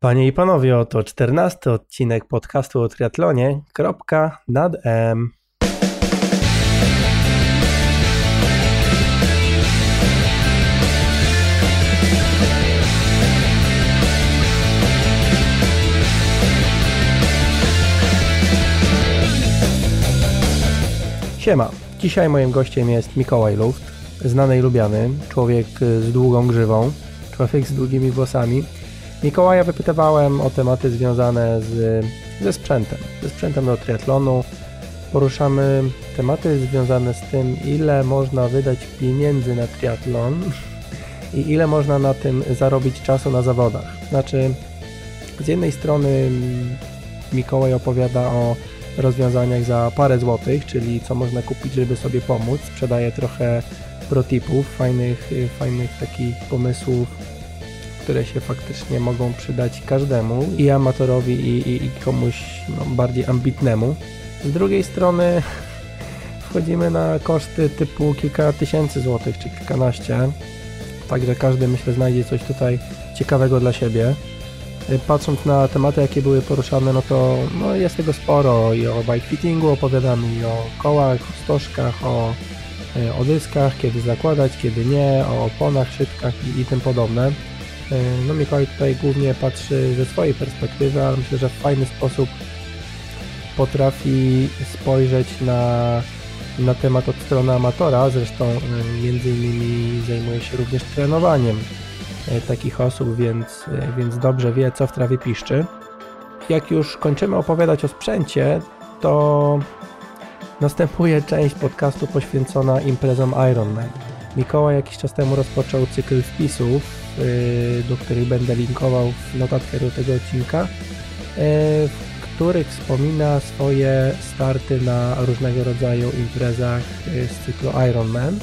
Panie i panowie, oto czternasty odcinek podcastu o triatlonie. Kropka nad M. Siema. Dzisiaj moim gościem jest Mikołaj Luft, znany i lubiany, człowiek z długą grzywą, człowiek z długimi włosami. Mikołaja wypytywałem o tematy związane z, ze sprzętem, ze sprzętem do triatlonu. Poruszamy tematy związane z tym, ile można wydać pieniędzy na triatlon i ile można na tym zarobić czasu na zawodach. Znaczy, z jednej strony Mikołaj opowiada o rozwiązaniach za parę złotych, czyli co można kupić, żeby sobie pomóc. Sprzedaje trochę protipów, fajnych, fajnych takich pomysłów, które się faktycznie mogą przydać każdemu, i amatorowi, i, i, i komuś no, bardziej ambitnemu. Z drugiej strony wchodzimy na koszty typu kilka tysięcy złotych, czy kilkanaście, także każdy myślę znajdzie coś tutaj ciekawego dla siebie. Patrząc na tematy, jakie były poruszane, no to no jest tego sporo i o bike fittingu opowiadamy, i o kołach, o stożkach, o, e, o dyskach, kiedy zakładać, kiedy nie, o oponach, szybkach i, i tym podobne. E, no Mikołaj tutaj głównie patrzy ze swojej perspektywy, ale myślę, że w fajny sposób potrafi spojrzeć na, na temat od strony amatora, zresztą e, między innymi zajmuje się również trenowaniem E, takich osób, więc, więc dobrze wie, co w trawie piszczy. Jak już kończymy opowiadać o sprzęcie, to następuje część podcastu poświęcona imprezom Ironman. Mikołaj jakiś czas temu rozpoczął cykl wpisów, e, do których będę linkował w notatkach do tego odcinka, w których wspomina swoje starty na różnego rodzaju imprezach z cyklu Ironman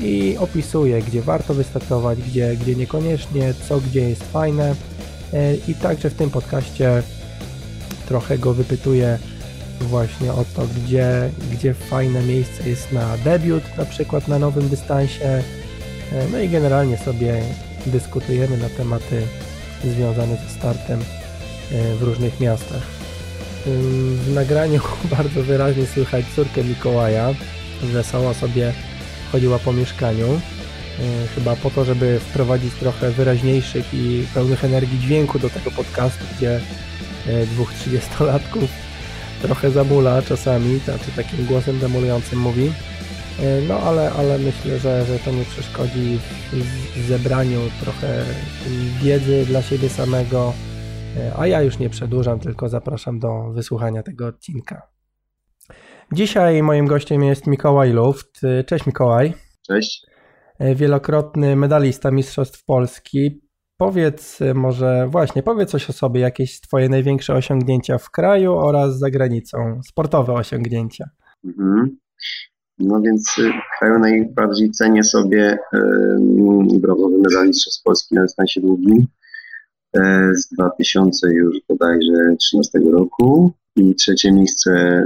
i opisuje, gdzie warto wystartować, gdzie, gdzie niekoniecznie, co gdzie jest fajne i także w tym podcaście trochę go wypytuję właśnie o to, gdzie, gdzie fajne miejsce jest na debiut, na przykład na nowym dystansie. E, no i generalnie sobie dyskutujemy na tematy związane ze startem e, w różnych miastach. W nagraniu bardzo wyraźnie słychać córkę Mikołaja, wesoło sobie chodziła po mieszkaniu. E, chyba po to, żeby wprowadzić trochę wyraźniejszych i pełnych energii dźwięku do tego podcastu, gdzie dwóch trzydziestolatków trochę zabula czasami, znaczy takim głosem demolującym mówi. E, no ale, ale myślę, że, że to nie przeszkodzi w zebraniu trochę wiedzy dla siebie samego. A ja już nie przedłużam, tylko zapraszam do wysłuchania tego odcinka. Dzisiaj moim gościem jest Mikołaj Luft. Cześć Mikołaj. Cześć. Wielokrotny medalista Mistrzostw Polski. Powiedz może, właśnie, powiedz coś o sobie, jakieś twoje największe osiągnięcia w kraju oraz za granicą, sportowe osiągnięcia. Mhm. No więc y, w kraju najbardziej cenię sobie yy, brązowy medal Mistrzostw Polski na dystansie długim e, z 2000 już bodajże 13 roku i trzecie miejsce y,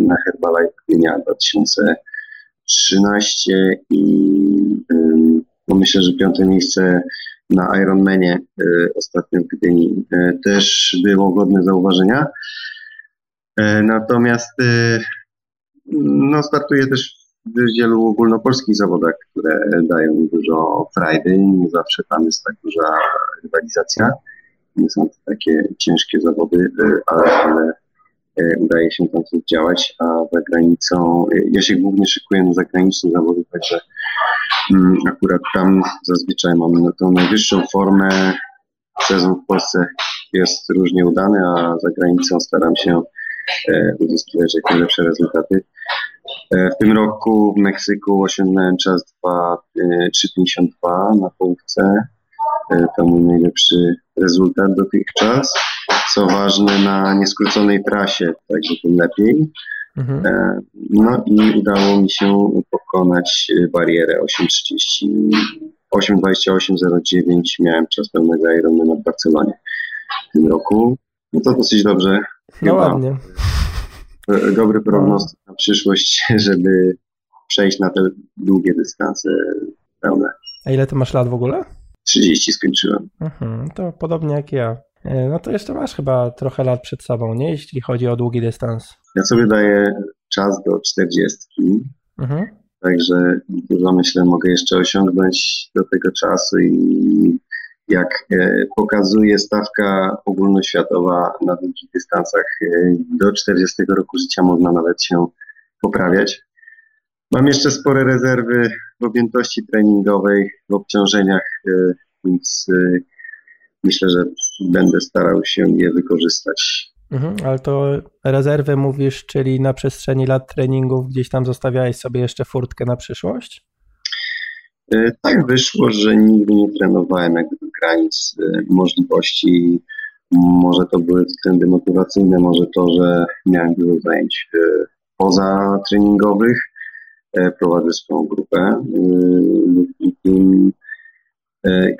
na Herbalife Gdynia 2013 i no myślę, że piąte miejsce na Ironmanie y, ostatnio w Gdyni y, też było godne zauważenia. Natomiast no, startuję też w wielu ogólnopolskich zawodach, które dają dużo frajdy. Nie zawsze tam jest tak duża rywalizacja. Nie są to takie ciężkie zawody, ale, udaje się tam działać, a za granicą, e, ja się głównie szykuję na zagraniczne zawody, także mm, akurat tam zazwyczaj mam tą najwyższą formę. Sezon w Polsce jest różnie udany, a za granicą staram się e, uzyskiwać jak najlepsze rezultaty. W tym roku w Meksyku osiągnąłem czas 3,52 na połówce. To mój najlepszy rezultat dotychczas co ważne, na nieskróconej trasie, także tym lepiej. Mhm. E, no i udało mi się pokonać barierę 8.30, 8.28.09 miałem czas pełnego Ironmana w Barcelonie w tym roku. No to dosyć dobrze. No ładnie. E, dobry prognostyk na przyszłość, żeby przejść na te długie dystanse pełne. A ile ty masz lat w ogóle? 30 skończyłem. Mhm, to podobnie jak ja. E, no to jeszcze masz chyba trochę lat przed sobą, nie? Jeśli chodzi o długi dystans. Ja sobie daję czas do 40. Mhm. Także dużo myślę mogę jeszcze osiągnąć do tego czasu i jak e, pokazuje stawka ogólnoświatowa na długich dystansach, e, do 40 roku życia można nawet się poprawiać. Mam jeszcze spore rezerwy w objętości treningowej, w obciążeniach, więc myślę, że będę starał się je wykorzystać. Mhm, ale to rezerwy mówisz, czyli na przestrzeni lat treningów gdzieś tam zostawiałeś sobie jeszcze furtkę na przyszłość? E, tak wyszło, że nigdy nie trenowałem jakby granic e, możliwości. Może to były względy motywacyjne, może to, że miałem dużo zajęć e, poza treningowych. Prowadzę swoją grupę,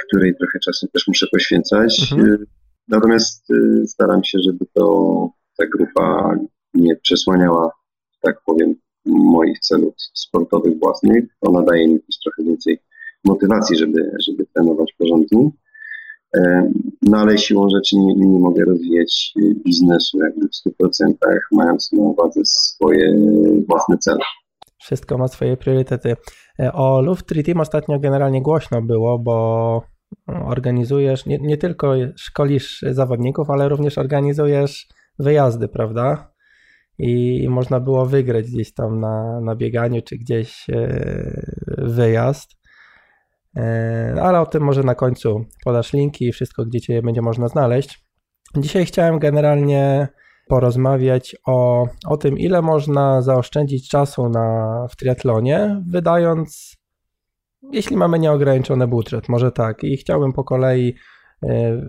której trochę czasu też muszę poświęcać. Mhm. Natomiast staram się, żeby to ta grupa nie przesłaniała, tak powiem, moich celów sportowych własnych. Ona daje mi też trochę więcej motywacji, żeby, żeby trenować porządnie. E, no ale siłą rzeczy nie, nie mogę rozwijać biznesu jakby w 100%, mając na uwadze swoje własne cele. Wszystko ma swoje priorytety. E, o Luft Team ostatnio generalnie głośno było, bo organizujesz, nie, nie tylko szkolisz zawodników, ale również organizujesz wyjazdy, prawda? i można było wygrać gdzieś tam na, na bieganiu, czy gdzieś e, wyjazd. E, ale o tym może na końcu podasz linki i wszystko, gdzie Cię będzie można znaleźć. Dzisiaj chciałem generalnie porozmawiać o, o tym, ile można zaoszczędzić czasu na, w triatlonie, wydając, jeśli mamy nieograniczony budżet, może tak. I chciałbym po kolei e,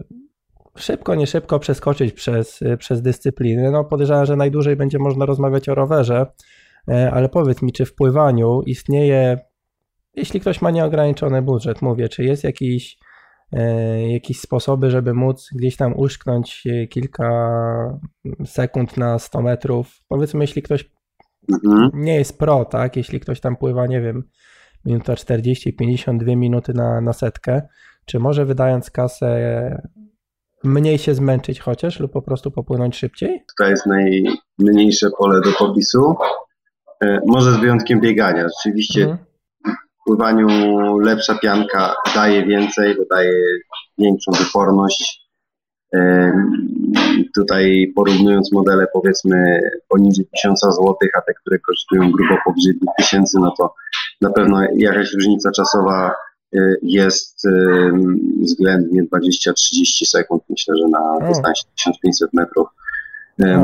szybko, nie szybko przeskoczyć przez, przez dyscypliny. No podejrzewam, że najdłużej będzie można rozmawiać o rowerze, e, ale powiedz mi, czy w pływaniu istnieje, jeśli ktoś ma nieograniczony budżet, mówię, czy jest jakiś, jakieś sposoby, żeby móc gdzieś tam uszknąć kilka sekund na 100 metrów? Powiedzmy, jeśli ktoś mhm. nie jest pro, tak, jeśli ktoś tam pływa, nie wiem, minuta 40, 52 minuty na, na setkę, czy może wydając kasę mniej się zmęczyć chociaż lub po prostu popłynąć szybciej? To jest najmniejsze pole do popisu. E, może z wyjątkiem biegania. Rzeczywiście mhm. W pływaniu lepsza pianka daje więcej, bo daje większą wyporność. E, tutaj porównując modele powiedzmy poniżej 1000 zł, a te, które kosztują grubo powyżej 2000, no to na pewno jakaś różnica czasowa Y, jest względnie 20-30 sekund. Myślę, że na dystansie 1500 metrów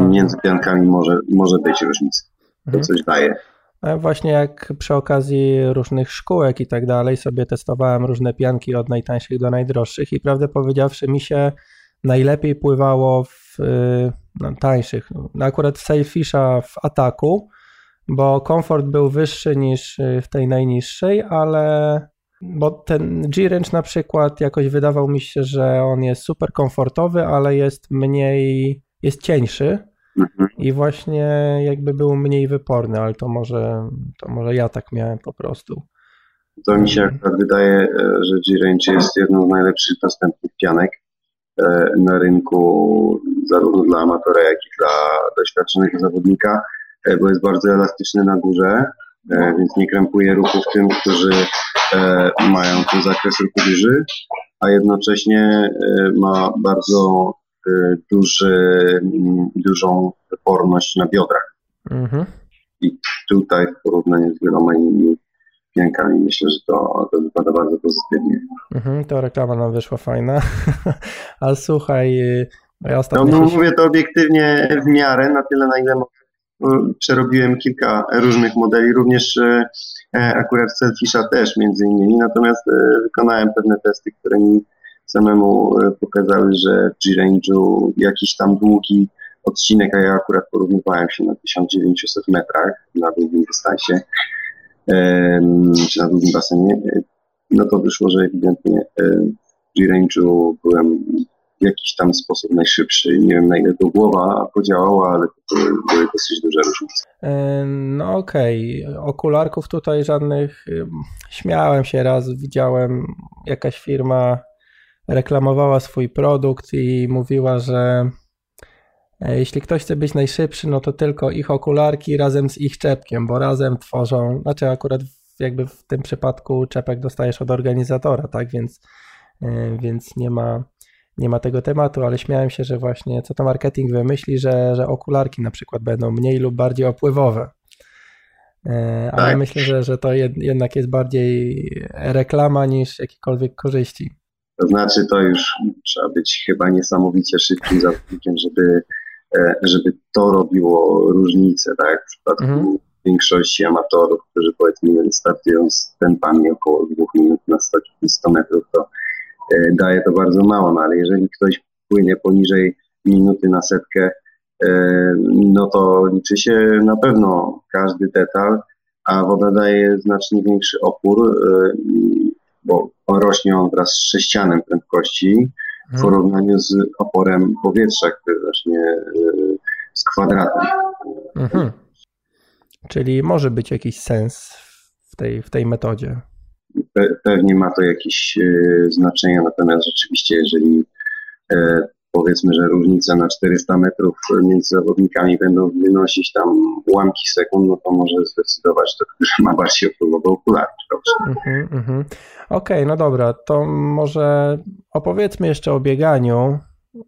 między piankami może, może być różnica. To mhm. coś daje. A właśnie jak przy okazji różnych szkółek i tak dalej sobie testowałem różne pianki od najtańszych do najdroższych i prawdę powiedziawszy mi się najlepiej pływało w no, tańszych. No, akurat Sailfisha w ataku, bo komfort był wyższy niż w tej najniższej, ale bo ten G-Range na przykład jakoś wydawał mi się, że on jest super komfortowy, ale jest mniej, jest cieńszy mhm. i właśnie jakby był mniej wyporny, ale to może, to może ja tak miałem po prostu. To mi się akurat wydaje, e, że G-Range jest jedną z najlepszych dostępnych pianek e, na rynku, zarówno dla amatora, jak i dla doświadczonego zawodnika, e, bo jest bardzo elastyczny na górze, więc nie krępuje ruchów tym, którzy mają ten zakres ruchu duży, a jednocześnie ma bardzo duży, dużą wyporność na biodrach. Mhm. I tutaj w porównaniu z wieloma innymi piankami myślę, że to, to wypada bardzo pozytywnie. Mhm, to reklama nam wyszła fajna. Ale słuchaj, ja ostatnio... No, no mówię to obiektywnie w miarę, na tyle na ile przerobiłem kilka różnych modeli, również E, akurat Selfisha też między innymi, natomiast e, wykonałem pewne testy, które mi samemu e, pokazały, że w G-Range'u jakiś tam długi odcinek, a ja akurat porównywałem się na 1900 metrach na długim dystansie, czy na długim basenie, no to wyszło, że ewidentnie w G-Range'u byłem w jakiś tam sposób najszybszy. Nie wiem na ile to głowa podziałała, ale to były, były dosyć duże różnice. No okej, okay. okularków tutaj żadnych. Śmiałem się raz, widziałem jakaś firma reklamowała swój produkt i mówiła, że e, jeśli ktoś chce być najszybszy, no to tylko ich okularki razem z ich czepkiem, bo razem tworzą, znaczy akurat jakby w tym przypadku czepek dostajesz od organizatora, tak, więc, e, więc nie ma, nie ma tego tematu, ale śmiałem się, że właśnie co to marketing wymyśli, że, że okularki na przykład będą mniej lub bardziej opływowe. E, ale tak. myślę, że, że to jednak jest bardziej reklama niż jakiekolwiek korzyści. To znaczy, to już trzeba być chyba niesamowicie szybkim zawodnikiem, żeby, e, żeby to robiło różnicę, tak? W przypadku mhm. większości amatorów, którzy powiedzmy startują z tempami około dwóch minut na 100, 100 metrów, to e, daje to bardzo mało, no ale jeżeli ktoś płynie poniżej minuty na setkę, e, no to liczy się na pewno każdy detal, a woda daje znacznie większy opór bo rośnie on wraz z sześcianem prędkości w mhm. porównaniu z oporem powietrza, który rośnie y, z kwadratem. Mhm. Czyli może być jakiś sens w tej, w tej metodzie. Pe pewnie ma to jakieś y, znaczenie, natomiast rzeczywiście, jeżeli e, powiedzmy, że różnice na 400 metrów między zawodnikami będą wynosić tam ułamki sekund, no to może zdecydować to, który ma bardziej wpływowe okulary. Mhm, mhm. Okej, okay, no dobra, to może opowiedzmy jeszcze o bieganiu.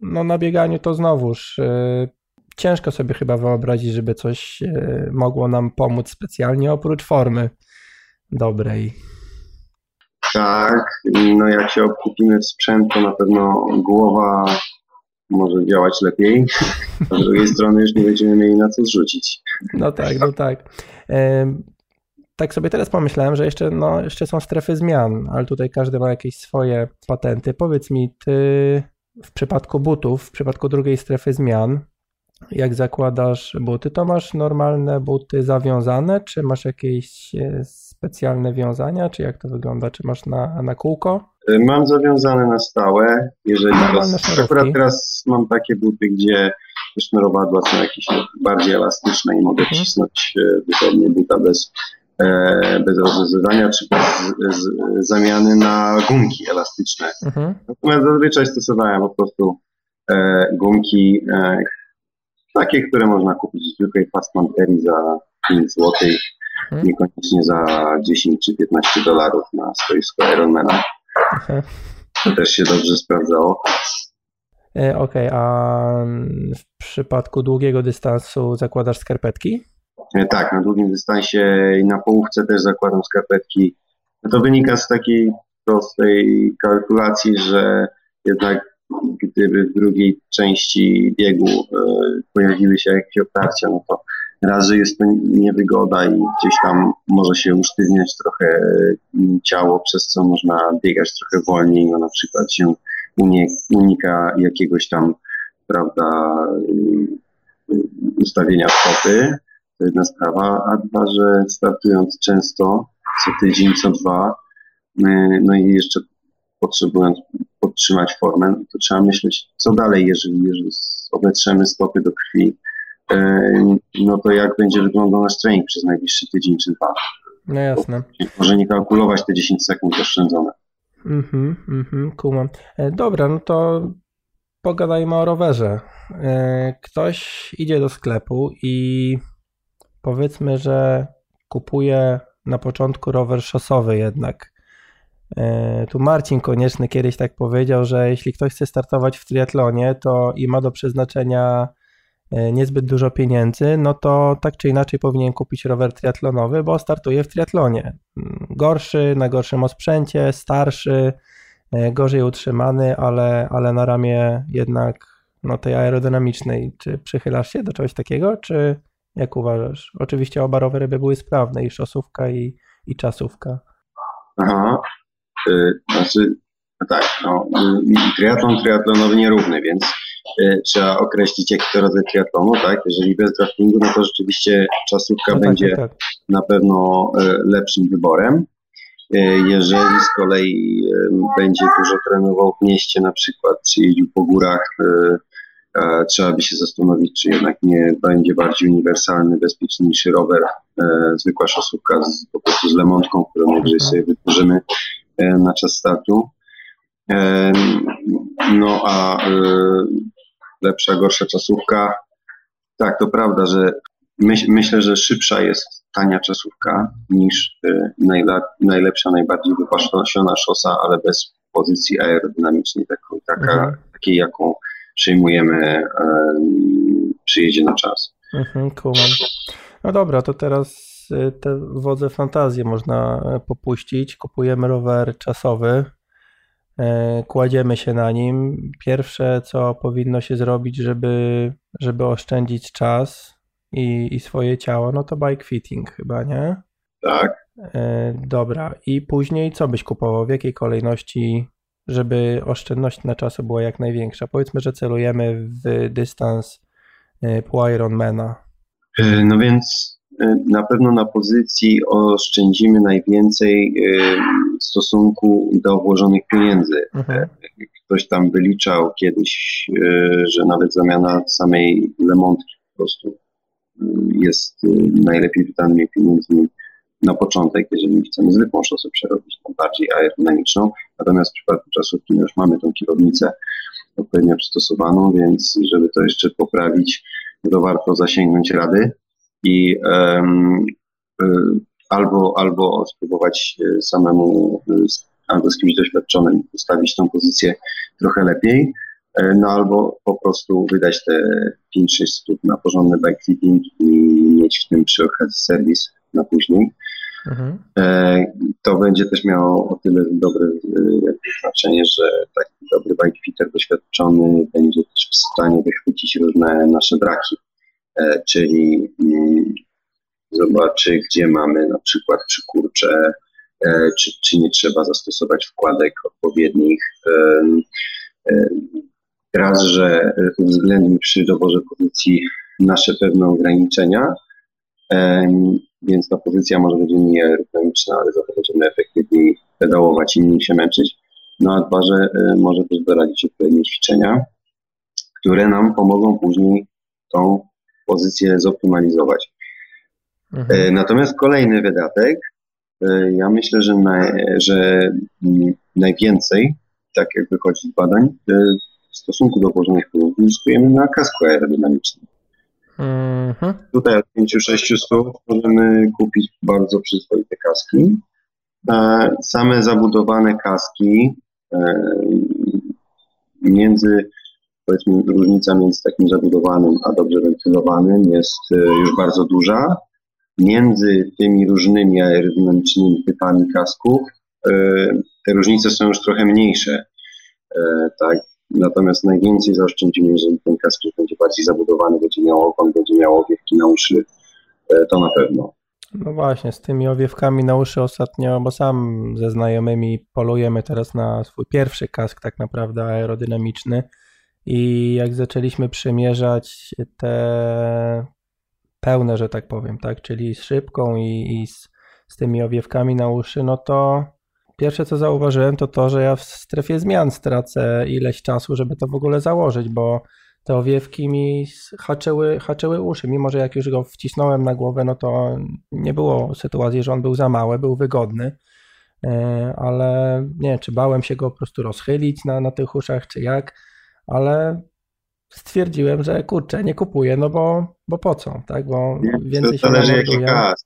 No na bieganiu to znowuż yy, ciężko sobie chyba wyobrazić, żeby coś yy, mogło nam pomóc specjalnie oprócz formy dobrej. Tak, no jak się obkupimy w sprzęt, to na pewno głowa może działać lepiej, z drugiej strony już nie będziemy mieli na co zrzucić. No tak, no tak. Tak sobie teraz pomyślałem, że jeszcze, no, jeszcze są strefy zmian, ale tutaj każdy ma jakieś swoje patenty. Powiedz mi, ty w przypadku butów, w przypadku drugiej strefy zmian, jak zakładasz buty, to masz normalne buty zawiązane, czy masz jakieś e, specjalne wiązania, czy jak to wygląda? Czy masz na, na kółko? Mam zawiązane na stałe. Jeżeli teraz, akurat teraz mam takie buty, gdzie sznurowadła są jakieś bardziej elastyczne i mogę mhm. wcisnąć wygodnie buta bez, e, bez rozwiązywania, czy bez z, zamiany na gumki elastyczne. Mhm. Natomiast zazwyczaj stosowałem po prostu e, gumki e, takie, które można kupić w zwykłej fastmanterii za 5 zł, mhm. niekoniecznie za 10 czy 15 dolarów na stoisku Ironmana. To też się dobrze sprawdzało. E, okej, okay, a w przypadku długiego dystansu zakładasz skarpetki? E, tak, na długim dystansie i na połówce też zakładam skarpetki. To wynika z takiej prostej kalkulacji, że jednak gdyby w drugiej części biegu e, pojawiły się jakieś otarcia, no to raz, jest to niewygoda i gdzieś tam może się usztywniać trochę mm, ciało, przez co można biegać trochę wolniej, no na przykład się unika jakiegoś tam, prawda, y, ustawienia stopy, to jedna sprawa, a dwa, że startując często, co tydzień, co dwa, y, no i jeszcze potrzebując podtrzymać formę, to trzeba myśleć, co dalej, jeżeli, jeżeli obetrzemy stopy do krwi, no to jak będzie wyglądał nasz trening przez najbliższy tydzień czy dwa. No jasne. Może nie kalkulować te 10 sekund oszczędzone. Mhm, mhm, kumam. E, dobra, no to pogadajmy o rowerze. E, ktoś idzie do sklepu i powiedzmy, że kupuje na początku rower szosowy jednak. Tu Marcin Konieczny kiedyś tak powiedział, że jeśli ktoś chce startować w triatlonie, to i ma do przeznaczenia E, niezbyt dużo pieniędzy, no to tak czy inaczej powinien kupić rower triatlonowy, bo startuje w triatlonie. Mm, gorszy, na gorszym osprzęcie, starszy, e, gorzej utrzymany, ale, ale na ramię jednak no, tej aerodynamicznej. Czy przychylasz się do czegoś takiego, czy jak uważasz? Oczywiście oba rowery by były sprawne, i szosówka, i, i czasówka. Aha, yy, znaczy, tak, no, triatlon triatlonowy nierówny, więc Y, trzeba określić, jaki to rodzaj triatlonu, tak? Jeżeli bez draftingu, no to rzeczywiście czasówka no tak, będzie tak, tak. na pewno y, lepszym wyborem. Y, jeżeli z kolei będzie dużo trenował w mieście na przykład, czy jeździł po górach, trzeba by się zastanowić, czy jednak nie będzie bardziej uniwersalny, bezpieczniejszy rower, zwykła szosówka z, po prostu z lemontką, którą najwyżej sobie wytworzymy na czas startu. No a lepsza, gorsza czasówka. Tak, to prawda, że myśl, myślę, że szybsza jest tania czasówka niż najla, najlepsza, najbardziej wypaszona szosa, ale bez pozycji aerodynamicznej, taką, taka, mhm. takiej, jaką przyjmujemy przy jeździe na czas. Mhm, kumam. No dobra, to teraz y, te wodze fantazje można e, popuścić. Kupujemy rower czasowy, e, kładziemy się na nim. Pierwsze, co powinno się zrobić, żeby, żeby oszczędzić czas i, i swoje ciało, no to bike fitting chyba, nie? Tak. E, dobra, i później co byś kupował? W jakiej kolejności, żeby oszczędność na czasu była jak największa? Powiedzmy, że celujemy w dystans pół Ironmana. No więc na pewno na pozycji oszczędzimy najwięcej w stosunku do włożonych pieniędzy. Mhm. Ktoś tam wyliczał kiedyś, że nawet zamiana samej lemontki po prostu jest najlepiej wydanymi pieniędzmi na początek, jeżeli chcemy zwykłą szosę przerobić, tą bardziej aerodynamiczną. Natomiast w przypadku czasówki już mamy tą kierownicę odpowiednio przystosowaną, więc żeby to jeszcze poprawić, to warto zasięgnąć rady i um, albo, albo spróbować e, samemu albo z kimś doświadczonym ustawić tą pozycję trochę lepiej, no albo po prostu wydać te 5-6 stóp na porządny bike fitting i mieć w tym przy okazji serwis na później. Mhm. To będzie też miało o tyle dobre znaczenie, że taki dobry bike fitter doświadczony będzie też w stanie wychwycić różne nasze braki, e, czyli mm, zobaczy, gdzie mamy na przykład przykurcze, e, czy, czy nie trzeba zastosować wkładek odpowiednich. Raz, że uwzględni przy doborze pozycji nasze pewne ograniczenia, więc ta pozycja może będzie mniej aerodynamiczna, ale za to będziemy efektywniej pedałować i mniej się męczyć. No a dwa, że e, może też doradzić odpowiednie ćwiczenia, które nam pomogą później tą pozycję zoptymalizować. Mhm. E, natomiast kolejny wydatek, e, ja myślę, że, na, że najwięcej, tak jak wychodzi z badań, w stosunku do położonych pieniędzy zyskujemy na kasku aerodynamicznym. Mhm. Tutaj od 5-6 stóp możemy kupić bardzo przyzwoite kaski. Same zabudowane kaski E, między, powiedzmy, różnica między takim zabudowanym a dobrze wentylowanym jest e, już bardzo duża. Między tymi różnymi aerodynamicznymi typami kasków e, te różnice są już trochę mniejsze. Tak? Natomiast najwięcej zaoszczędzimy, jeżeli ten kask będzie bardziej zabudowany, będzie miał ogon, będzie miał owiewki na uszy, to na pewno. No właśnie, z tymi owiewkami na uszy ostatnio, bo sam ze znajomymi polujemy teraz na swój pierwszy kask tak naprawdę aerodynamiczny i jak zaczęliśmy przymierzać te pełne, że tak powiem, tak, czyli z szybką i, i z, z tymi owiewkami na uszy, no to pierwsze co zauważyłem to to, że ja w strefie zmian stracę ileś czasu, żeby to w ogóle założyć, bo te owiewki mi haczyły, haczyły uszy, mimo że jak już go wcisnąłem na głowę, no to nie było sytuacji, że on był za mały, był wygodny, e, ale nie czy bałem się go po prostu rozchylić na, na tych uszach, czy jak, ale stwierdziłem, że kurczę, nie kupuję, no bo, bo po co, tak, bo nie, więcej to się zależy jaki gaz.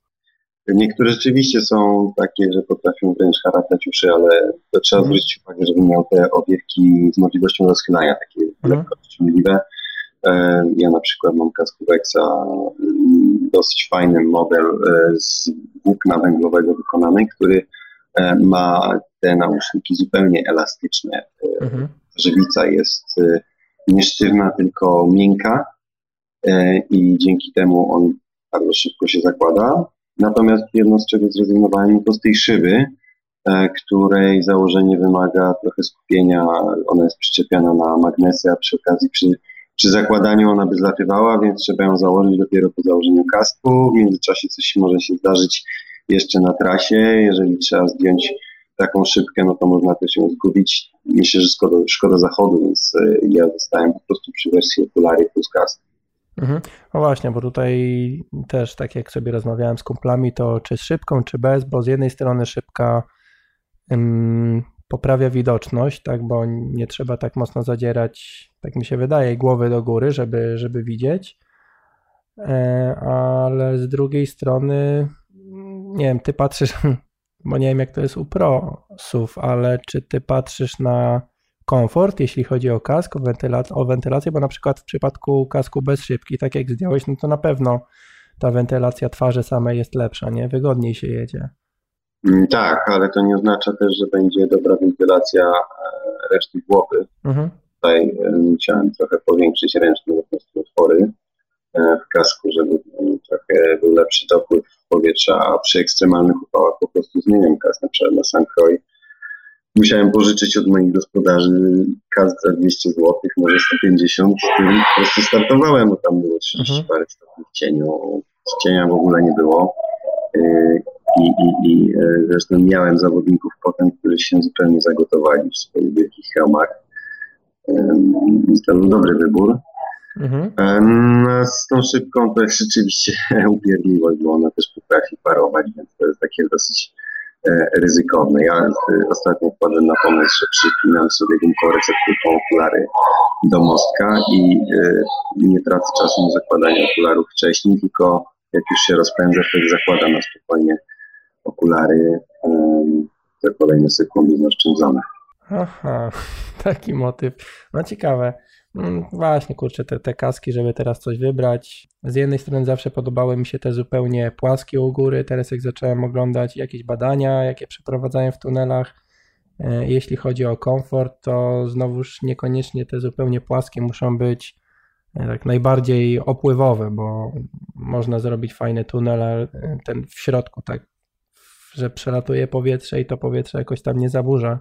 Niektóre rzeczywiście są takie, że potrafią wręcz haratać uszy, ale to trzeba mhm. zwrócić uwagę, żeby miał te owiewki z możliwością rozchylania, takie mhm. lekko ściągliwe. E, ja na przykład mam kasku Wexa, mm, dosyć fajny model e, z włókna węglowego wykonany, który e, ma te nauszniki zupełnie elastyczne. Mhm. Żywica jest nie sztywna, tylko miękka i dzięki temu on bardzo szybko się zakłada. Natomiast jedno z czego zrezygnowałem to z tej szyby, której założenie wymaga trochę skupienia. Ona jest przyczepiona na magnesy, a przy okazji przy przy zakładaniu ona by zlatywała, więc trzeba ją założyć dopiero po założeniu kasku. W międzyczasie coś może się zdarzyć jeszcze na trasie. Jeżeli trzeba zdjąć taką szybkę, no to można też ją zgubić. Myślę, że szkoda, szkoda zachodu, więc e, ja zostałem po prostu przy wersji okulary plus kask. Mhm. No właśnie, bo tutaj też tak jak sobie rozmawiałem z kumplami, to czy z szybką, czy bez, bo z jednej strony szybka poprawia widoczność, tak, bo nie trzeba tak mocno zadzierać, tak mi się wydaje, głowy do góry, żeby, żeby widzieć. E, ale z drugiej strony, nie wiem, ty patrzysz, bo nie wiem jak to jest u prosów, ale czy ty patrzysz na komfort, jeśli chodzi o kask, o, wentylac- o wentylację, bo na przykład w przypadku kasku bez szybki, tak jak zdjąłeś, no to na pewno ta wentylacja twarzy samej jest lepsza, nie? Wygodniej się jedzie. Mm, tak, ale to nie oznacza też, że będzie dobra wentylacja e, reszty głowy. Mhm. Tutaj chciałem trochę powiększyć ręcznie po otwory w kasku, żeby trochę był lepszy dopływ powietrza, a przy ekstremalnych upałach po prostu zmieniam kask, na przykład na Sankroj. Musiałem pożyczyć od moich gospodarzy kask za 200 zł, może 150, z którym po prostu startowałem, bo tam było 30 mhm. parę stopni w cieniu, cienia w ogóle nie było. E, i, i, i e, zresztą miałem zawodników potem, którzy się zupełnie zagotowali w swoich wielkich hełmach. Więc to był dobry wybór. Mhm. Z tą szybką to jest rzeczywiście upierdliwość, bo ona też potrafi parować, więc to jest takie dosyć e, ryzykowne. Ja e, ostatnio wpadłem na pomysł, że przypinam sobie gumką recepturką okulary do mostka i nie tracę czasu na zakładanie okularów wcześniej, tylko jak już się rozpędzę, wtedy zakładam na spokojnie okulary te kolejne sekundy zaoszczędzone. Aha, taki motyw. No ciekawe. Mm, właśnie, kurczę, te, te kaski, żeby teraz coś wybrać. Z jednej strony zawsze podobały mi się te zupełnie płaskie u góry. Teraz jak zacząłem oglądać jakieś badania, jakie przeprowadzają w tunelach, e, jeśli chodzi o komfort, to znowuż niekoniecznie te zupełnie płaskie muszą być e, tak najbardziej opływowe, bo można zrobić fajny tunel, ale ten w środku tak że przelatuje powietrze i to powietrze jakoś tam nie zaburza e,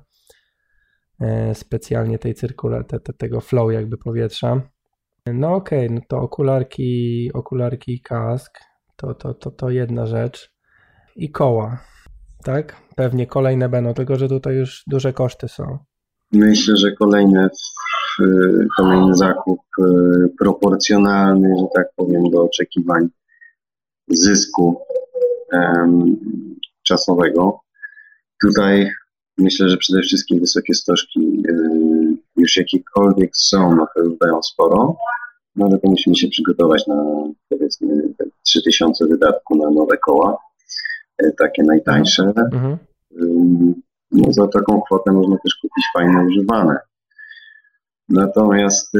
specjalnie tej cyrkule, te, te, tego flow jakby powietrza. No okej, okay, no to okularki, okularki i kask, to, to, to, to jedna rzecz. I koła, tak? Pewnie kolejne będą, tylko że tutaj już duże koszty są. Myślę, że kolejne, kolejny zakup e, proporcjonalny, że tak powiem, do oczekiwań zysku czasowego. Tutaj myślę, że przede wszystkim wysokie stożki y, już jakiekolwiek są, no to już dają sporo, no ale to musimy się przygotować na powiedzmy 3000 wydatku na nowe koła, y, takie najtańsze. Mhm. No za taką kwotę można też kupić fajne używane. Natomiast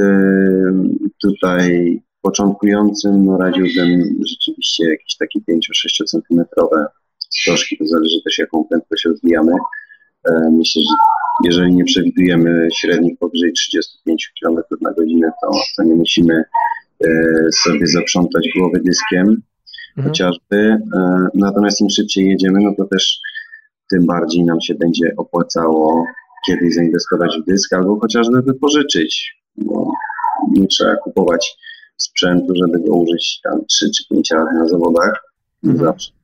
tutaj początkującym no radziłbym rzeczywiście jakieś takie 5-6 centymetrowe troszkę to zależy też jaką prędkość rozwijamy. E, myślę, że jeżeli nie przewidujemy średnich powyżej 35 km na godzinę, to, to nie musimy e, sobie zaprzątać głowy dyskiem mhm. chociażby. E, natomiast im szybciej jedziemy, no to też tym bardziej nam się będzie opłacało kiedyś zainwestować w dysk albo chociażby wypożyczyć, bo nie trzeba kupować sprzętu, żeby go użyć tam 3 czy 5 razy na zawodach. Mhm. Zawsze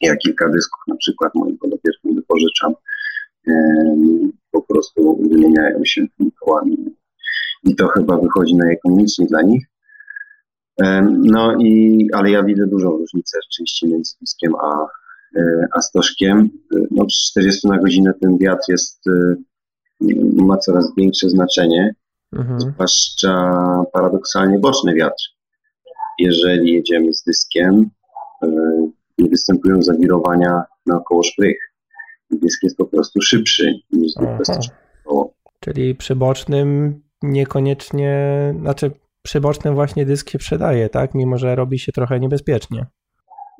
ja kilka dysków na przykład moim podopiecznym wypożyczam. Po prostu wymieniają się tymi kołami i to chyba wychodzi najekonomiczniej dla nich. No i, ale ja widzę dużą różnicę rzeczywiście między dyskiem a, e, a stożkiem. No przy 40 na godzinę ten wiatr jest, e, ma coraz większe znaczenie, mhm. zwłaszcza paradoksalnie boczny wiatr. Jeżeli jedziemy z dyskiem, e, nie występują zawirowania naokoło szprych. Dysk jest po prostu szybszy niż zwykłe Czyli przy bocznym niekoniecznie, znaczy przy bocznym właśnie dysk się przydaje, tak? Mimo, że robi się trochę niebezpiecznie.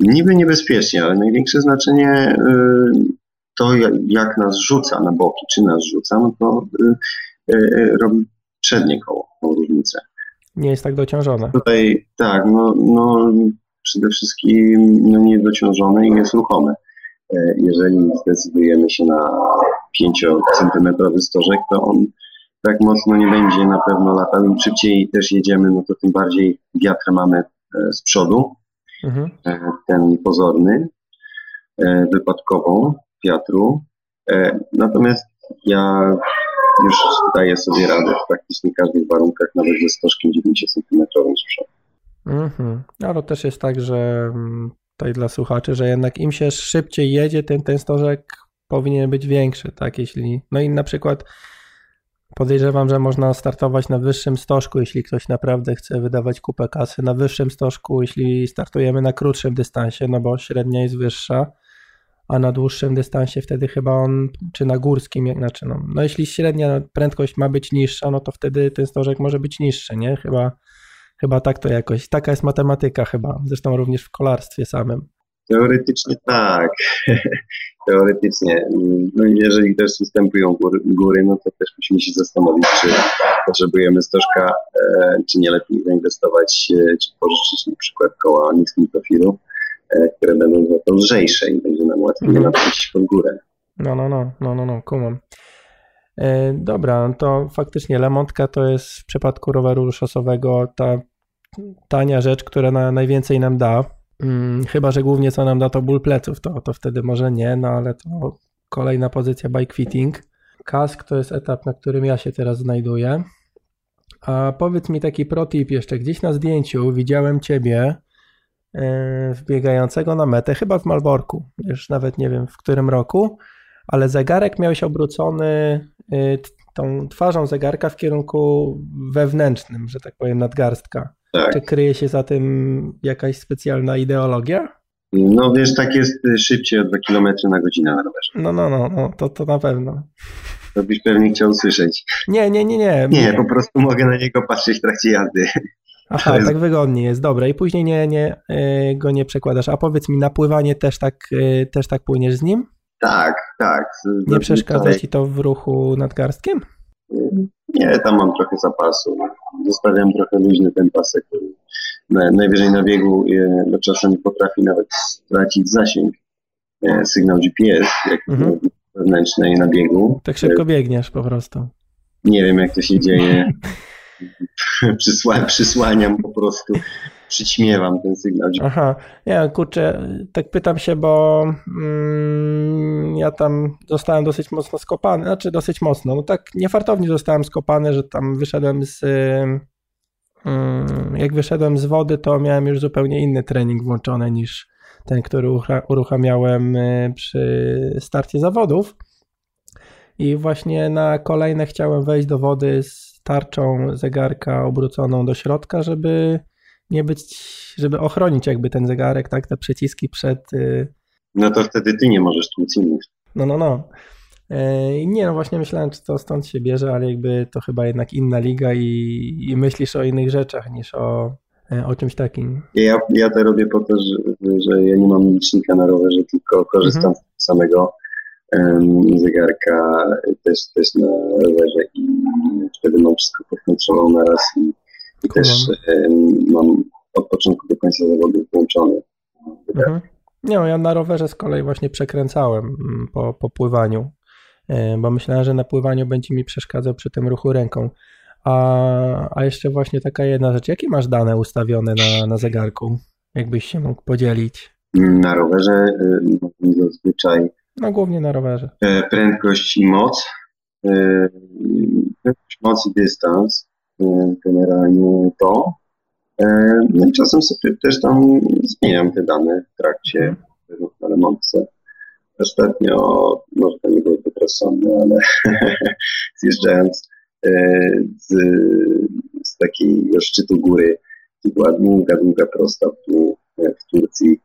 Niby niebezpiecznie, ale największe znaczenie y, to, jak nas rzuca na boki, czy nas rzuca, no to y, y, robi przednie koło, tą różnicę. Nie jest tak dociążone. Tutaj tak, no, no przede wszystkim no, niedociążone i jest ruchome. E, jeżeli zdecydujemy się na 5-centymetrowy stożek, to on tak mocno nie będzie na pewno latał. Im szybciej też jedziemy, no to tym bardziej wiatr mamy e, z przodu, mhm. E, ten pozorny, wypadkową wiatru. Natomiast ja już daję sobie radę w praktycznie każdych warunkach, nawet ze stożkiem 9 cm z przodu. Mhm. Ale to też jest tak, że mm, tutaj dla słuchaczy, że jednak im się szybciej jedzie, tym ten stożek powinien być większy, tak? Jeśli, no i na przykład podejrzewam, że można startować na wyższym stożku, jeśli ktoś naprawdę chce wydawać kupę kasy, na wyższym stożku, jeśli startujemy na krótszym dystansie, no bo średnia jest wyższa, a na dłuższym dystansie wtedy chyba on, czy na górskim, jak znaczy, no, no jeśli średnia prędkość ma być niższa, no to wtedy ten stożek może być niższy, nie? Chyba, chyba tak to jakoś, taka jest matematyka chyba, zresztą również w kolarstwie samym. Teoretycznie tak. Teoretycznie. No i jeżeli też występują góry, no to też musimy się zastanowić, czy potrzebujemy stożka, e, czy nie lepiej zainwestować, e, czy pożyczyć na przykład koła niskim profilu, e, które będą za to lżejsze i będzie nam łatwiej mhm. naprawić pod górę. No, no, no, no, no, no, kumam. Dobra, no to faktycznie Lemontka to jest w przypadku roweru szosowego ta tania rzecz, która na, najwięcej nam da, Hmm, chyba, że głównie co nam da to ból pleców, to, to wtedy może nie, no ale to kolejna pozycja bike fitting. Kask to jest etap, na którym ja się teraz znajduję. A powiedz mi taki protip jeszcze, gdzieś na zdjęciu widziałem Ciebie yy, wbiegającego na metę, chyba w Malborku, już nawet nie wiem w którym roku, ale zegarek miałeś obrócony tą twarzą zegarka w kierunku wewnętrznym, że tak powiem, nadgarstka. Tak. Czy kryje się za tym jakaś specjalna ideologia? No wiesz, tak jest y, szybciej o 2 km na godzinę na rowerze. No, no, no, no to, to na pewno. To byś pewnie chciał słyszeć. Nie, nie, nie, nie. Nie, po prostu mogę na niego patrzeć w trakcie jazdy. Aha, jest... tak wygodnie jest, dobra. I później nie, nie, y, go nie przekładasz. A powiedz mi, na pływanie też tak, y, też tak płyniesz z nim? Tak, tak. Nie przeszkadza ci to w ruchu nadgarstkiem? Nie, tam mam trochę zapasu. Zostawiam trochę luźny ten pasek. Najwyżej na biegu, bo czasem potrafi nawet stracić zasięg. E, sygnał GPS, jak mhm. wewnętrznej na biegu. Tak szybko biegniesz po prostu. Nie wiem, jak to się dzieje. Przysła przysłaniam po prostu przyćmiewam ten sygnał. Aha, ja kurczę, tak pytam się, bo mm, ja tam zostałem dosyć mocno skopany, znaczy dosyć mocno, no tak niefartownie zostałem skopany, że tam wyszedłem z mm, jak wyszedłem z wody, to miałem już zupełnie inny trening włączony niż ten, który uruchamiałem y, przy starcie zawodów. I właśnie na kolejne chciałem wejść do wody z tarczą zegarka obróconą do środka, żeby nie być, żeby ochronić jakby ten zegarek, tak, te przyciski przed... Y, no to wtedy ty nie możesz tłuc innych. No, no, no. E, nie, no właśnie myślałem, czy to stąd się bierze, ale jakby to chyba jednak inna liga i, i myślisz o innych rzeczach niż o, e, o czymś takim. Ja, ja to robię po to, że, że ja nie mam licznika na rowerze, tylko korzystam mhm. z samego um, zegarka też, też na rowerze i wtedy mam wszystko pod kontrolą na raz i i też mam od początku do końca zawodów włączony. Mhm. Nie, no, ja na rowerze z kolei właśnie przekręcałem mm, po, po pływaniu, e, bo myślałem, że na pływaniu będzie mi przeszkadzał przy tym ruchu ręką. A, a jeszcze właśnie taka jedna rzecz, jakie masz dane ustawione na, na zegarku? Jakbyś się mógł podzielić? Na rowerze zazwyczaj. No głównie na rowerze. E, prędkość i moc. E, prędkość, moc i dystans. E, generalnie to. E, no i czasem sobie też tam zmieniam te dane w trakcie mhm. na remontce. Ostatnio, może to nie było zbyt rozsądne, ale zjeżdżając e, z, z takiego szczytu góry, była długa, długa prosta w, w Turcji.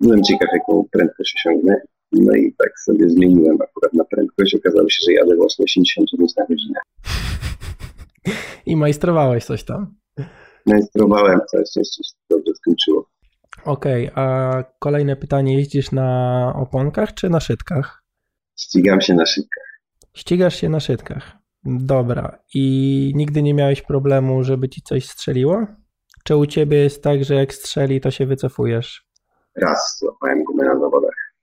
Byłem ciekaw, jaką prędkość osiągnę. No i tak sobie zmieniłem akurat na prędkość. Okazało się, że jadę właśnie 89 na godzinę. I majstrowałeś coś tam? Majstrowałem, całe szczęście się dobrze skończyło. Okej, okay, a kolejne pytanie, jeździsz na oponkach czy na szytkach? Ścigam się na szytkach. Ścigasz się na szytkach. Dobra. I nigdy nie miałeś problemu, żeby ci coś strzeliło? Czy u ciebie jest tak, że jak strzeli, to się wycofujesz? Raz złapałem gumę na zawodach.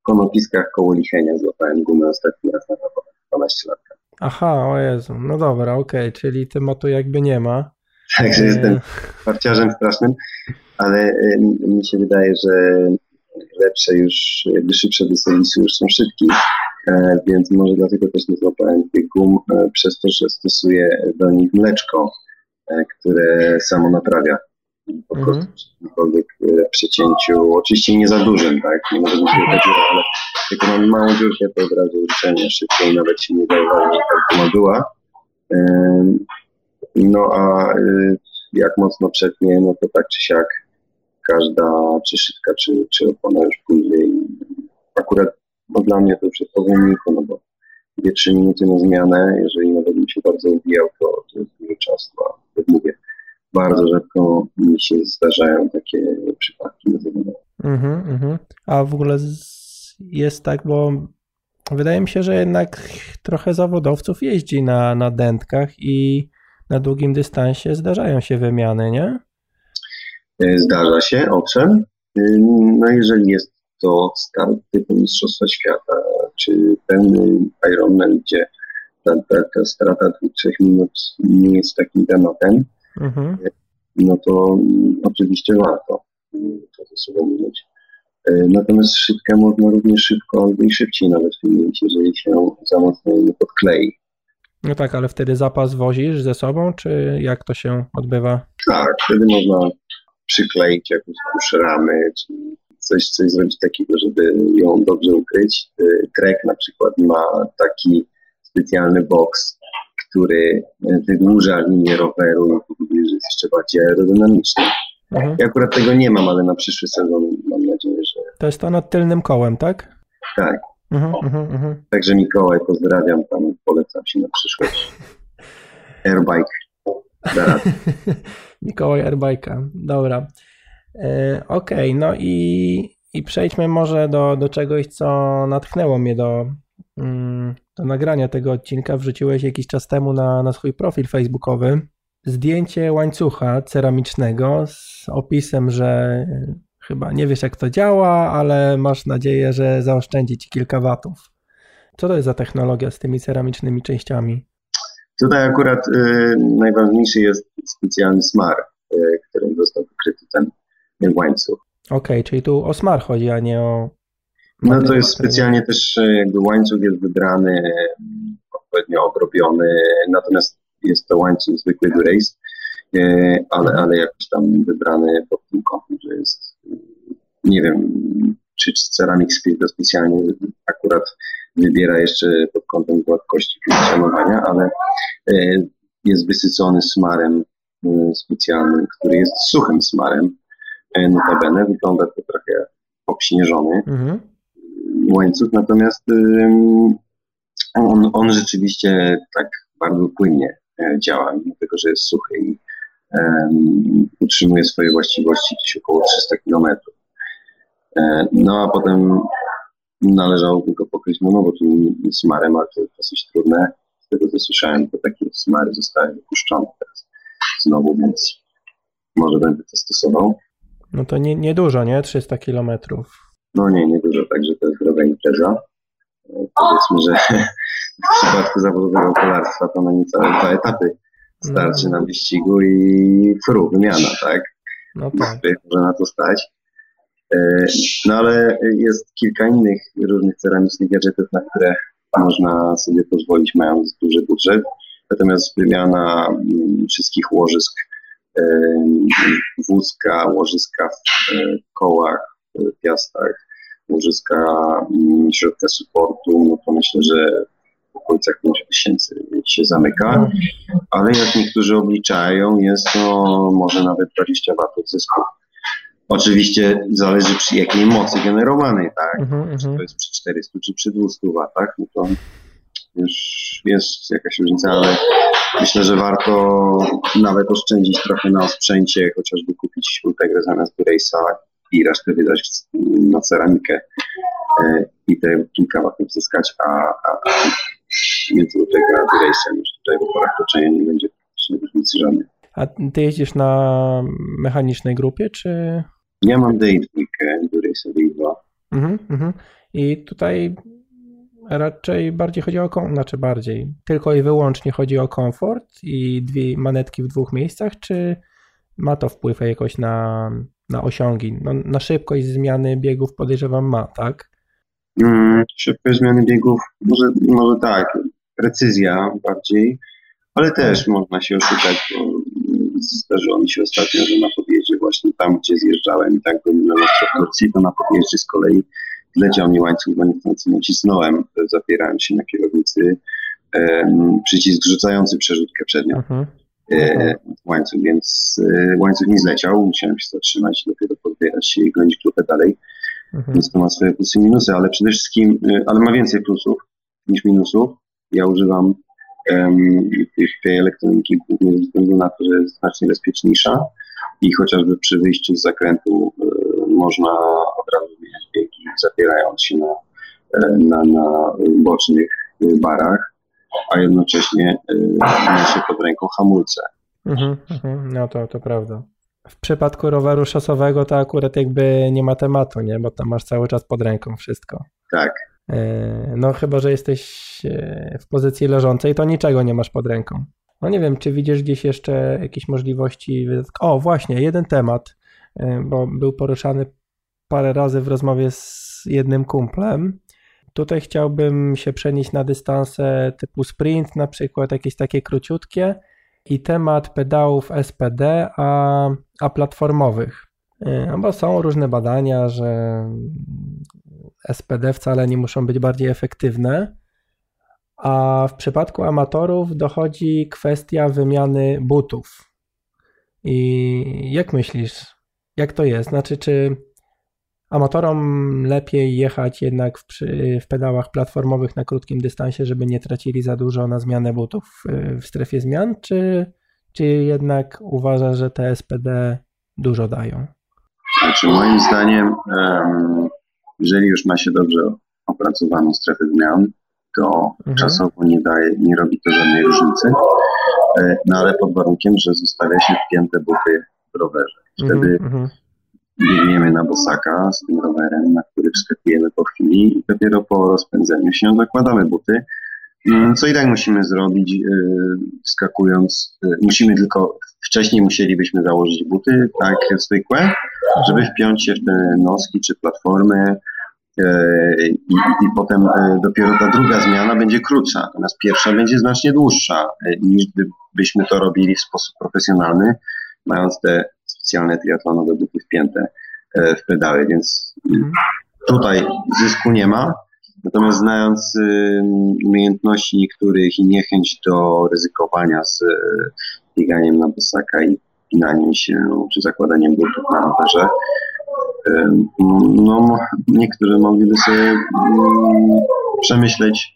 W konopiskach koło Lichenia złapałem gumę ostatni raz na zawodach, 12 lat. Aha, o Jezu, no dobra, okej, okay. czyli tematu jakby nie ma. Także e... jestem parciarzem strasznym, ale e, mi się wydaje, że lepsze już, jakby szybsze do serwisu już są szybki, e, więc może dlatego też nie złapałem tych gum, e, przez to, że stosuję do nich mleczko, które samo naprawia po mhm. prostu przy jakimkolwiek e, przecięciu, oczywiście nie za dużym, tak, nie może być wielka dziura, ale jak mamy małą dziurkę, to od razu uczenie szybciej, nawet się nie zauważy, jak to była. No a y, jak mocno przetnie, no to tak czy siak każda czy szybka, czy, czy opona już później. Akurat no dla mnie to już jest po no bo 2-3 minuty na zmianę, jeżeli nawet mi się bardzo ubijał, to, to jest dużo czasu, a jak mówię, bardzo rzadko mi się zdarzają takie przypadki. Mhm, mhm. A w ogóle jest tak, bo wydaje mi się, że jednak trochę zawodowców jeździ na, na dętkach i na długim dystansie zdarzają się wymiany, nie? E, zdarza się, owszem. E, no jeżeli jest to start typu Mistrzostwa Świata, czy pełny Ironman, gdzie ta, ta, ta strata dwóch, trzech minut nie jest takim tematem, mhm. no to oczywiście warto to ze sobą mieć. E, natomiast szybkę można również szybko, albo i szybciej nawet wymienić, jeżeli się za mocno nie podklei. No tak, ale wtedy zapas wozisz ze sobą, czy jak to się odbywa? Tak, wtedy można przykleić jakąś ramy, czy coś, coś zrobić takiego, żeby ją dobrze ukryć. Y, Trek na przykład ma taki specjalny boks, który wydłuża linię roweru i powoduje, że jest jeszcze bardziej aerodynamiczny. Mhm. Ja akurat tego nie mam, ale na przyszły sezon mam nadzieję, że... To jest to nad tylnym kołem, tak? Tak. Mhm, mhm, mhm. Także Mikołaj, pozdrawiam tam, polecam się na przyszłość. Airbike. Mikołaj Airbike'a, dobra. E, okej, okay, no i, i przejdźmy może do, do czegoś, co natchnęło mnie do, mm, do nagrania tego odcinka. Wrzuciłeś jakiś czas temu na, na swój profil facebookowy zdjęcie łańcucha ceramicznego z opisem, że chyba nie wiesz jak to działa, ale masz nadzieję, że zaoszczędzi ci kilka watów. Co to jest za technologia z tymi ceramicznymi częściami? Tutaj akurat y, najważniejszy jest specjalny smar, y, którym został wykryty ten łańcuch. Okej, okay, czyli tu o smar chodzi, a nie o. No to jest specjalnie też y, jakby łańcuch jest wybrany, odpowiednio obrobiony, natomiast jest to łańcuch zwykły Durace, y, ale, ale jakoś tam wybrany pod tym kątem, że jest, y, nie wiem, czy Ceramic Speed to specjalnie akurat wybiera jeszcze pod kątem gładkości funkcjonowania, ale jest wysycony smarem specjalnym, który jest suchym smarem, notabene, wygląda to trochę obśnieżony. Mhm. Łańcuch, natomiast on, on rzeczywiście tak bardzo płynnie e, działa, mimo tego, że jest suchy i um, utrzymuje swoje właściwości gdzieś około 300 km. E, no a potem należało go pokryć monowotnym smarem, ale to jest dosyć trudne. Z tego co słyszałem, to takie smary zostały wypuszczone teraz znowu, więc może będę to stosował. No to nie, nie nie? 300 kilometrów. No nie, nie dużo, także to jest droga impreza. E, powiedzmy, że w przypadku zawodowego kolarstwa to na niecałe dwa etapy starczy no. na wyścigu i fru, wymiana, tak? No tak. Może na to stać. E, no ale jest kilka innych różnych ceramicznych gadżetów, na które można sobie pozwolić, mając duży budżet. Natomiast wymiana mm, wszystkich łożysk wózka, łożyska w e, kołach, w piastach, łożyska mm, środka supportu, no to myślę, że w okolicach 5 tysięcy się zamyka, ale jak niektórzy obliczają, jest to może nawet 20 W zysku. Oczywiście zależy przy jakiej mocy generowanej, tak? Uh-huh, Czy to jest przy 400 czy przy 200 watach, no to już jest jakaś różnica, ale myślę, że warto nawet oszczędzić trochę na sprzęcie, chociażby kupić Ultegrę zamiast Durace'a i resztę wydać na ceramikę e, i te kilka watów zyskać, a, a, a między Ultegra a Durace'em już tutaj w porach toczenia nie będzie różnicy żadnej. A ty jeździsz na mechanicznej grupie, czy? Ja mam day 2 Durace'a D2. Mhm, mhm. I tutaj raczej bardziej chodzi o, znaczy bardziej, tylko i wyłącznie chodzi o komfort i dwie manetki w dwóch miejscach, czy ma to wpływ jakoś na, na osiągi? No, na szybkość zmiany biegów podejrzewam ma, tak? Hmm, szybkość zmiany biegów, może, może tak, precyzja bardziej, ale też można się oszukać, bo zdarzyło mi się ostatnio, że na podjeździe właśnie tam, gdzie zjeżdżałem i tak byłem na Turcji, to na podjeździe z kolei leciał mi łańcuch, bo niechcący nacisnąłem, zapierając się na kierownicy, um, przycisk rzucający przerzutkę przednią. Mhm. E, łańcuch, więc e, łańcuch nie zleciał, musiałem się zatrzymać i dopiero podbierać się i gonić trochę dalej. Mhm. Więc to ma swoje plusy i minusy, ale przede wszystkim, e, ale ma więcej plusów niż minusów. Ja używam um, tej elektroniki głównie ze względu na to, że jest znacznie bezpieczniejsza i chociażby przy wyjściu z zakrętu y, można od razu zmieniać biegi, zapierając się na, na, na bocznych barach a jednocześnie ma się pod ręką hamulce. Mhm, mhm, no to, to prawda. W przypadku roweru szosowego to akurat jakby nie ma tematu, nie? Bo tam masz cały czas pod ręką wszystko. Tak. E, no chyba, że jesteś e, w pozycji leżącej, to niczego nie masz pod ręką. No nie wiem, czy widzisz gdzieś jeszcze jakieś możliwości. O, właśnie, jeden temat, e, bo był poruszany parę razy w rozmowie z jednym kumplem. Tutaj chciałbym się przenieść na dystanse typu sprint, na przykład jakieś takie króciutkie i temat pedałów SPD, a, a platformowych. No bo są różne badania, że SPD wcale nie muszą być bardziej efektywne, a w przypadku amatorów dochodzi kwestia wymiany butów. I jak myślisz, jak to jest? Znaczy, czy Amatorom lepiej jechać jednak w, w, pedałach platformowych na krótkim dystansie, żeby nie tracili za dużo na zmianę butów w, w strefie zmian, czy, czy jednak uważa, że te SPD dużo dają? Znaczy moim zdaniem, jeżeli już ma się dobrze opracowaną strefę zmian, to mhm. czasowo nie daje, nie robi to żadnej różnicy, e, no ale pod warunkiem, że zostawia się wpięte buty w rowerze. Wtedy mhm, mhm biegniemy na bosaka z tym rowerem, na który wskakujemy po chwili i dopiero po rozpędzeniu się zakładamy buty. Mm, co i tak musimy zrobić, y, wskakując, y, musimy tylko, wcześniej musielibyśmy założyć buty, tak zwykłe, żeby wpiąć się w te noski czy platformy y, i, i potem dopiero ta druga zmiana będzie krótsza, natomiast pierwsza będzie znacznie dłuższa niż gdybyśmy to robili w sposób profesjonalny, mając te specjalne triatlonowe buty wpięte e, w pedały, więc mhm. tutaj zysku nie ma. Natomiast znając umiejętności niektórych i niechęć do ryzykowania z e, bieganiem na bosaka i pinaniem się czy zakładaniem butów na rowerze, no, niektórzy mogliby sobie mm, przemyśleć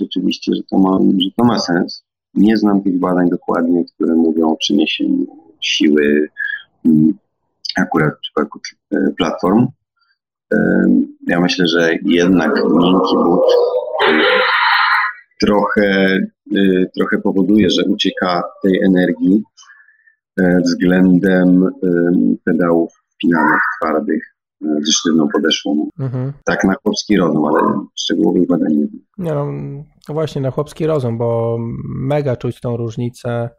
rzeczywiście, że to, ma, że to ma sens. Nie znam tych badań dokładnie, które mówią o przeniesieniu siły akurat w przypadku e, platform. E, ja myślę, że jednak miękki but e, trochę, trochę powoduje, że ucieka tej energii względem pedałów wpinanych, twardych, ze sztywną podeszłą. Mhm. Tak na chłopski rozum, ale szczegółowych badań nie wiem. Nie no, właśnie na chłopski rozum, bo mega czuć tą różnicę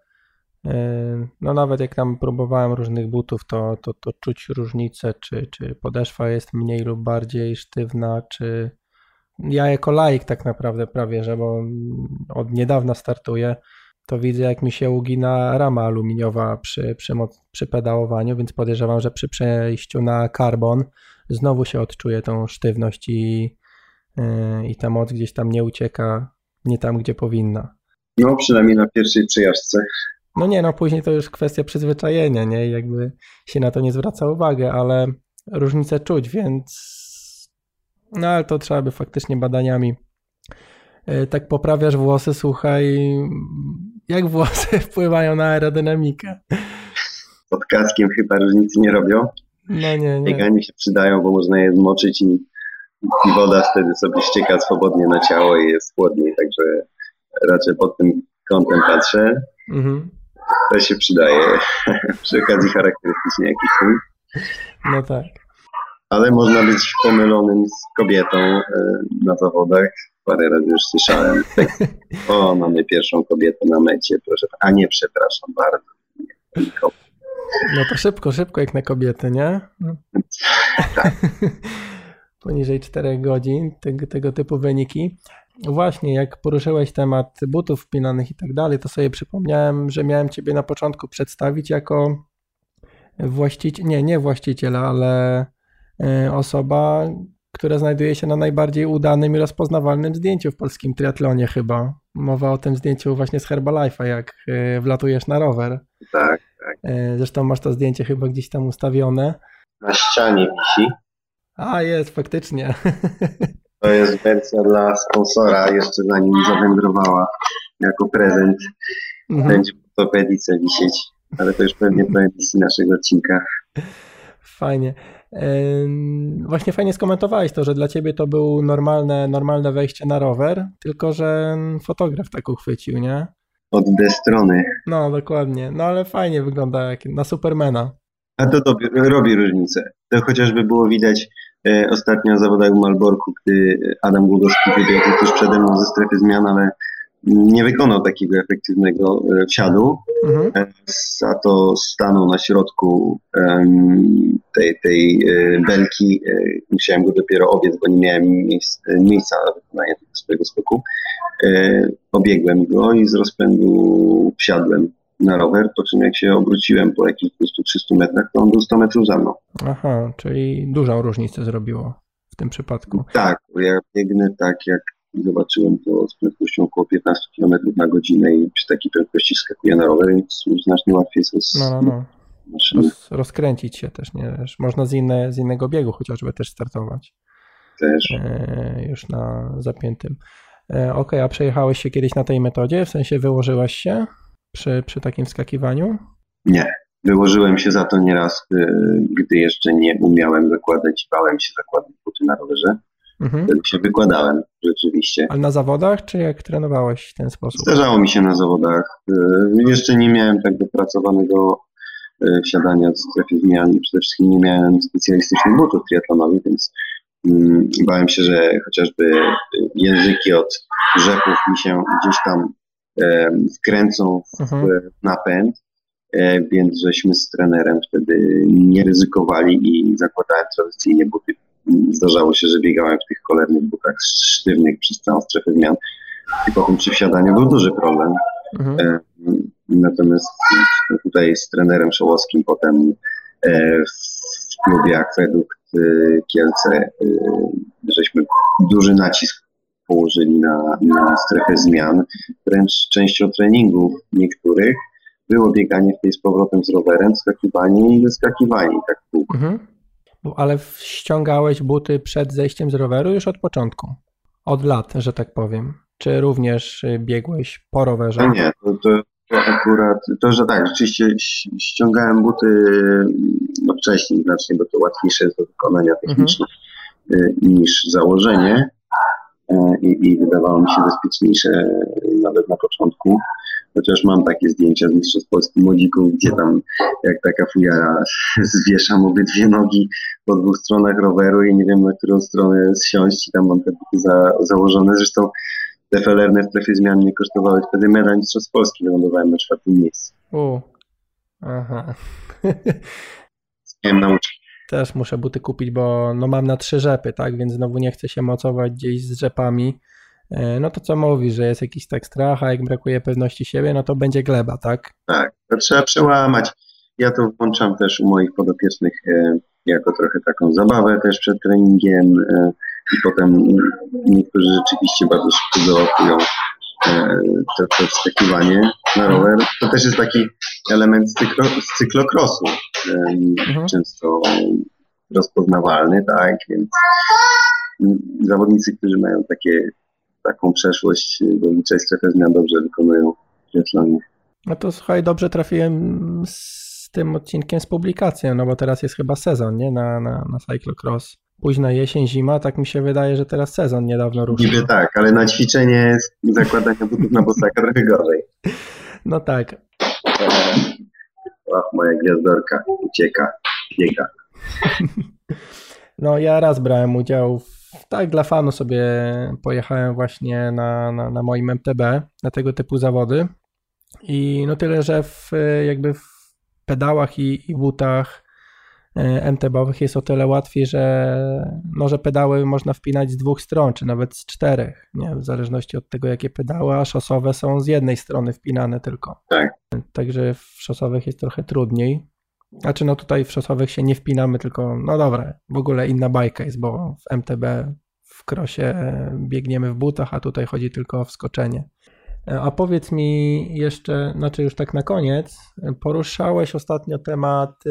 no nawet jak tam próbowałem różnych butów, to, to, to czuć różnicę, czy, czy podeszwa jest mniej lub bardziej sztywna, czy ja jako laik tak naprawdę prawie, że bo od niedawna startuję, to widzę jak mi się ugina rama aluminiowa przy, przy, przy pedałowaniu, więc podejrzewam, że przy przejściu na karbon znowu się odczuje tą sztywność i, yy, i ta moc gdzieś tam nie ucieka nie tam, gdzie powinna. No przynajmniej na pierwszej przejażdżce no nie, no później to już kwestia przyzwyczajenia, nie? Jakby się na to nie zwraca uwagi, ale różnice czuć, więc no ale to trzeba by faktycznie badaniami. E, tak poprawiasz włosy, słuchaj, jak włosy wpływają na aerodynamikę? Pod kaskiem chyba różnicy nie robią. No nie, nie. Bieganie się przydają, bo można je zmoczyć i, i woda wtedy sobie ścieka swobodnie na ciało i jest chłodniej, także raczej pod tym kątem patrzę. Mhm. To się przydaje. Przy okazji charakterystycznie jakiś punkt. No tak. Ale można być pomylonym z kobietą e, na zawodach. Parę razy już słyszałem. o, mamy pierwszą kobietę na mecie, proszę. A nie, przepraszam bardzo. No to szybko, szybko jak na kobiety, nie? Tak. Poniżej 4 godzin, tego, tego typu wyniki. Właśnie, jak poruszyłeś temat butów wpinanych i tak dalej, to sobie przypomniałem, że miałem Ciebie na początku przedstawić jako właściciel, nie, nie właściciela, ale e, osoba, która znajduje się na najbardziej udanym i rozpoznawalnym zdjęciu w polskim triatlonie chyba. Mowa o tym zdjęciu właśnie z Herbalife'a, jak e, wlatujesz na rower. Tak, tak. E, zresztą masz to zdjęcie chyba gdzieś tam ustawione. Na ścianie wisi. A, jest, faktycznie. To jest wersja dla sponsora, jeszcze zanim zawędrowała jako prezent. Mhm. Będzie w ortopedice wisieć, ale to już pewnie po edycji naszego odcinka. Fajnie. Właśnie fajnie skomentowałeś to, że dla ciebie to był normalne, normalne wejście na rower, tylko że fotograf tak uchwycił, nie? Od D strony. No, dokładnie. No ale fajnie wygląda jak na Supermana. A to robi, robi różnicę. To chociażby było widać ostatnio na zawodach w Malborku, gdy Adam Głodowski wybiegł tuż przede mną ze strefy zmian, ale nie wykonał takiego efektywnego e, wsiadu, mhm. E, za to stanął na środku tej, tej e, belki. Musiałem go dopiero obiec, bo nie miałem miejsca na wykonanie tego swojego skoku. Obiegłem go i z rozpędu wsiadłem na rower, po czym jak się obróciłem po jakichś 200-300 metrach, to on był 100 metrów za mną. Aha, czyli dużą różnicę zrobiło w tym przypadku. Tak, bo ja biegnę tak jak zobaczyłem to z prędkością około 15 km na godzinę i przy takiej prędkości skakuję na rower, więc znacznie łatwiej jest no, no, no. Roz, rozkręcić się też, nie? Można z, inne, z innego biegu chociażby też startować. Też. E, już na zapiętym. E, ok, a przejechałeś się kiedyś na tej metodzie? W sensie wyłożyłaś się przy, przy takim wskakiwaniu? Nie. Wyłożyłem się za to nieraz, e, gdy jeszcze nie umiałem zakładać, bałem się zakładać buty na rowerze. Mhm. Wtedy się wykładałem rzeczywiście. Ale na zawodach, czy jak trenowałeś w ten sposób? Zdarzało mi się na zawodach. E, jeszcze nie miałem tak dopracowanego e, wsiadania w strefie zmian i przede wszystkim nie miałem specjalistycznych butów triatlonowych, więc mm, bałem się, że chociażby języki od rzeków mi się gdzieś tam wkręcą w mhm. napęd, więc żeśmy z trenerem wtedy nie ryzykowali i zakładałem tradycyjnie buty zdarzało się, że biegałem w tych cholernych butach sztywnych przez całą strefę zmian i potem przy wsiadaniu był duży problem. Mhm. E, natomiast tutaj z trenerem Szołowskim potem e, w klubie Akwedukt e, Kielce żeśmy duży nacisk położyli na, na strefę zmian. Wręcz częścią treningów niektórych było bieganie w tej z powrotem z rowerem, skakiwanie i wyskakiwanie. Tak mhm. Ale ściągałeś buty przed zejściem z roweru już od początku? Od lat, że tak powiem. Czy również y, biegłeś po rowerze? No nie, to, to, to, akurat, to że tak, rzeczywiście ściągałem buty no wcześniej znacznie, bo to łatwiejsze jest do wykonania technicznie mhm. niż założenie i, i wydawało mi się bezpieczniejsze nawet na początku. Chociaż mam takie zdjęcia z Mistrzostw Polski Młodzików, gdzie tam jak taka fujara zwieszam obydwie nogi po dwóch stronach roweru i nie wiem na którą stronę zsiąść i tam mam te buty za, założone. Zresztą te felerne w trefie zmian nie kosztowały wtedy medal Mistrzostw Polski, wylądowałem na czwartym miejscu. U, aha. Miałem nauczyć. Też muszę buty kupić, bo no mam na trzy rzepy, tak, więc znowu nie chcę się mocować gdzieś z rzepami E, no to co mówi, że jest jakiś tak strach, a jak brakuje pewności siebie, no to będzie gleba, tak? Tak, to trzeba przełamać. Ja to włączam też u moich podopiecznych e, jako trochę taką zabawę też przed treningiem e, i potem niektórzy rzeczywiście bardzo szybko załapują to, to wskakiwanie na rower. To też jest taki element z, cyklo, z cyklokrosu, mhm. często rozpoznawalny, tak, więc zawodnicy, którzy mają takie taką przeszłość do liczej strefy zmian dobrze wykonują triatlonie. No to słuchaj, dobrze trafiłem z tym odcinkiem z publikacją, no bo teraz jest chyba sezon, nie? Na, na, na cyclocross. Późna jesień, zima, tak mi się wydaje, że teraz sezon niedawno ruszył. Niby tak, ale na ćwiczenie zakładania butów na bosaka trochę gorzej. No tak. Och, moja gwiazdorka ucieka, biega. No ja raz brałem udział w tak, dla fanu sobie pojechałem właśnie na, na, na moim MTB, na tego typu zawody. I no tyle, że w, jakby w pedałach i, i butach MTB-owych jest o tyle łatwiej, że, no, że pedały można wpinać z dwóch stron, czy nawet z czterech, nie? w zależności od tego, jakie pedały, a szosowe są z jednej strony wpinane tylko. Tak. Także w szosowych jest trochę trudniej. Znaczy, no tutaj w szosowych się nie wpinamy, tylko, no dobra, w ogóle inna bajka jest, bo w MTB w krosie biegniemy w butach, a tutaj chodzi tylko o wskoczenie. A powiedz mi jeszcze, znaczy już tak na koniec, poruszałeś ostatnio temat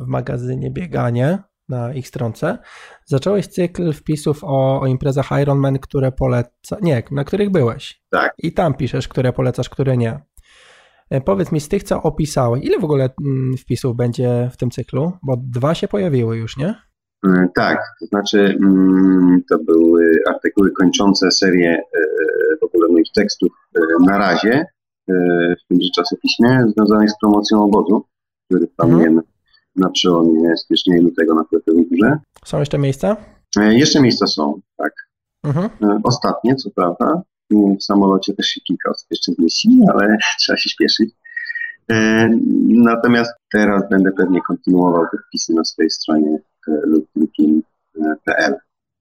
w magazynie Bieganie na ich stronce. Zacząłeś cykl wpisów o, o imprezach Ironman, które poleca, nie, na których byłeś. Tak. I tam piszesz, które polecasz, które nie. Powiedz mi z tych, co opisałeś, ile w ogóle wpisów będzie w tym cyklu? Bo dwa się pojawiły już, nie? Tak, to znaczy to były artykuły kończące serię w ogóle moich tekstów na razie w tymże czasopiśmie związanych z promocją obozu, który planujemy mhm. na przełomie stycznia i lutego na Kwiatowej Górze. Są jeszcze miejsca? Jeszcze miejsca są, tak. Mhm. Ostatnie, co prawda. W samolocie też się kilka osób jeszcze zmieści, ale trzeba się śpieszyć. Natomiast teraz będę pewnie kontynuował te wpisy na swojej stronie lubnikin.pl.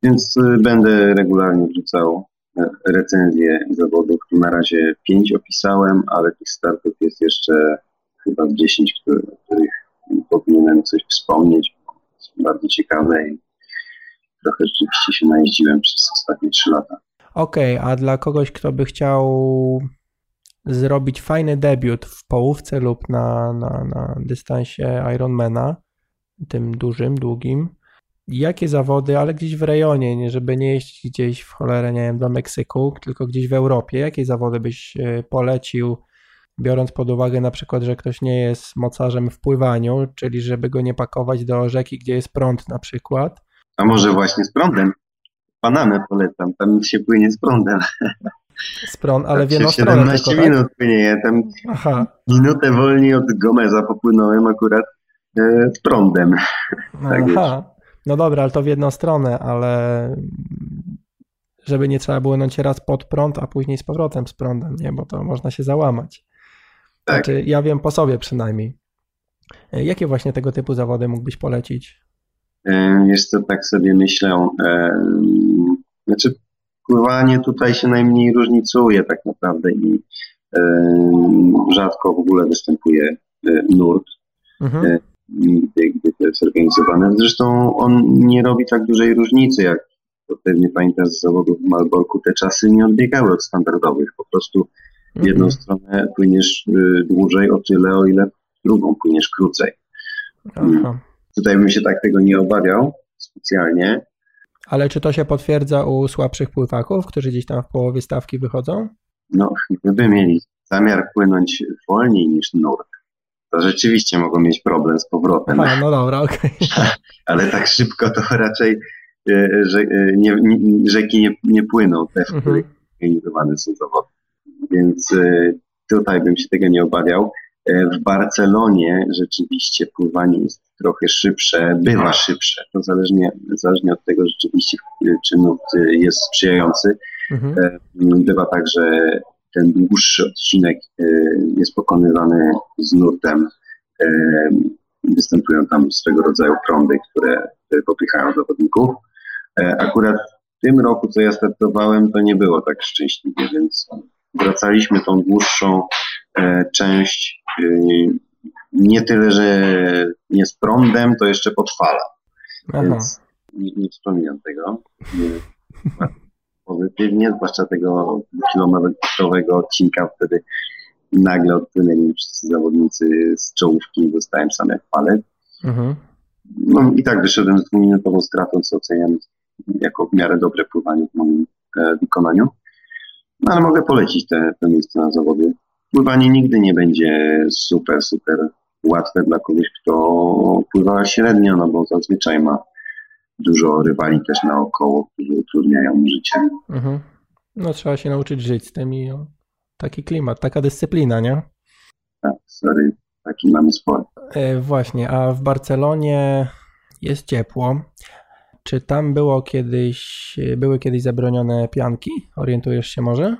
Więc będę regularnie wrzucał recenzje zawodów. Na razie pięć opisałem, ale tych startów jest jeszcze chyba 10, o których powinienem coś wspomnieć. Są bardzo ciekawe i trochę rzeczywiście się najeździłem przez ostatnie trzy lata. Okej, okay, a dla kogoś, kto by chciał zrobić fajny debiut w połówce lub na, na, na dystansie Ironmana, tym dużym, długim, jakie zawody, ale gdzieś w rejonie, nie, żeby nie jeździć gdzieś w cholerę, nie wiem, do Meksyku, tylko gdzieś w Europie, jakie zawody byś e, polecił, biorąc pod uwagę na przykład, że ktoś nie jest mocarzem w pływaniu, czyli żeby go nie pakować do rzeki, gdzie jest prąd na przykład. A może właśnie z prądem? Panamę polecam, tam się płynie z prądem. Z prąd, ale w jedną stronę 17 tylko, tak? minut płynie, tam Aha. minutę wolniej od Gomeza popłynąłem akurat prądem. tak Aha. No dobra, ale to w jedną stronę, ale żeby nie trzeba było płynąć raz pod prąd, a później z powrotem z prądem, nie? Bo to można się załamać. Tak. Znaczy, ja wiem po sobie przynajmniej. E, jakie właśnie tego typu zawody mógłbyś polecić? Jest to tak sobie myślę. Znaczy, pływanie tutaj się najmniej różnicuje tak naprawdę i rzadko w ogóle występuje e, nurt. Mhm gdy to jest organizowane. Zresztą on nie robi tak dużej różnicy, jak to pewnie pamiętasz z zawodów w Malborku, te czasy nie odbiegały od standardowych. Po prostu w jedną mhm. stronę płyniesz y, dłużej o tyle, o ile w drugą płyniesz krócej. Aha. Tutaj bym się tak tego nie obawiał specjalnie. Ale czy to się potwierdza u słabszych pływaków, którzy gdzieś tam w połowie stawki wychodzą? No, gdyby mieli zamiar płynąć wolniej niż nurt, to rzeczywiście mogą mieć problem z powrotem. A, no dobra, okej. Okay. Ale tak szybko to raczej e, że, e, nie, nie, rzeki nie, nie płyną, te, w mhm. których organizowane są zawody. Więc e, tutaj bym się tego nie obawiał. W Barcelonie rzeczywiście pływanie jest trochę szybsze, bywa szybsze. To zależnie, zależnie od tego rzeczywiście, czy nurt jest sprzyjający. Mhm. Bywa tak, że ten dłuższy odcinek e, jest pokonywany z nurtem. E, występują tam swego rodzaju prądy, które, popychają zawodników. E, akurat w tym roku, co ja startowałem, to nie było tak szczęśliwie, więc wracaliśmy tą dłuższą część nie tyle, że nie z prądem, to jeszcze pod falą. Więc nie, nie wspominam tego pozytywnie, zwłaszcza tego kilometrowego odcinka, wtedy nagle odpłynęli wszyscy zawodnicy z czołówki dostałem sam jak palec. Mhm. No i tak wyszedłem z dwuminutową stratą, co oceniam jako w miarę dobre pływanie w moim e, wykonaniu. No ale mogę polecić te, te miejsca na zawody. Pływanie nigdy nie będzie super, super łatwe dla kogoś, kto pływa średnio, no bo zazwyczaj ma dużo rywali też naokoło, którzy utrudniają życie. Mhm. No trzeba się nauczyć żyć z tym i taki klimat, taka dyscyplina, nie? Tak, sorry, taki mamy sport. E, właśnie, a w Barcelonie jest ciepło. Czy tam było kiedyś, były kiedyś zabronione pianki? Orientujesz się może?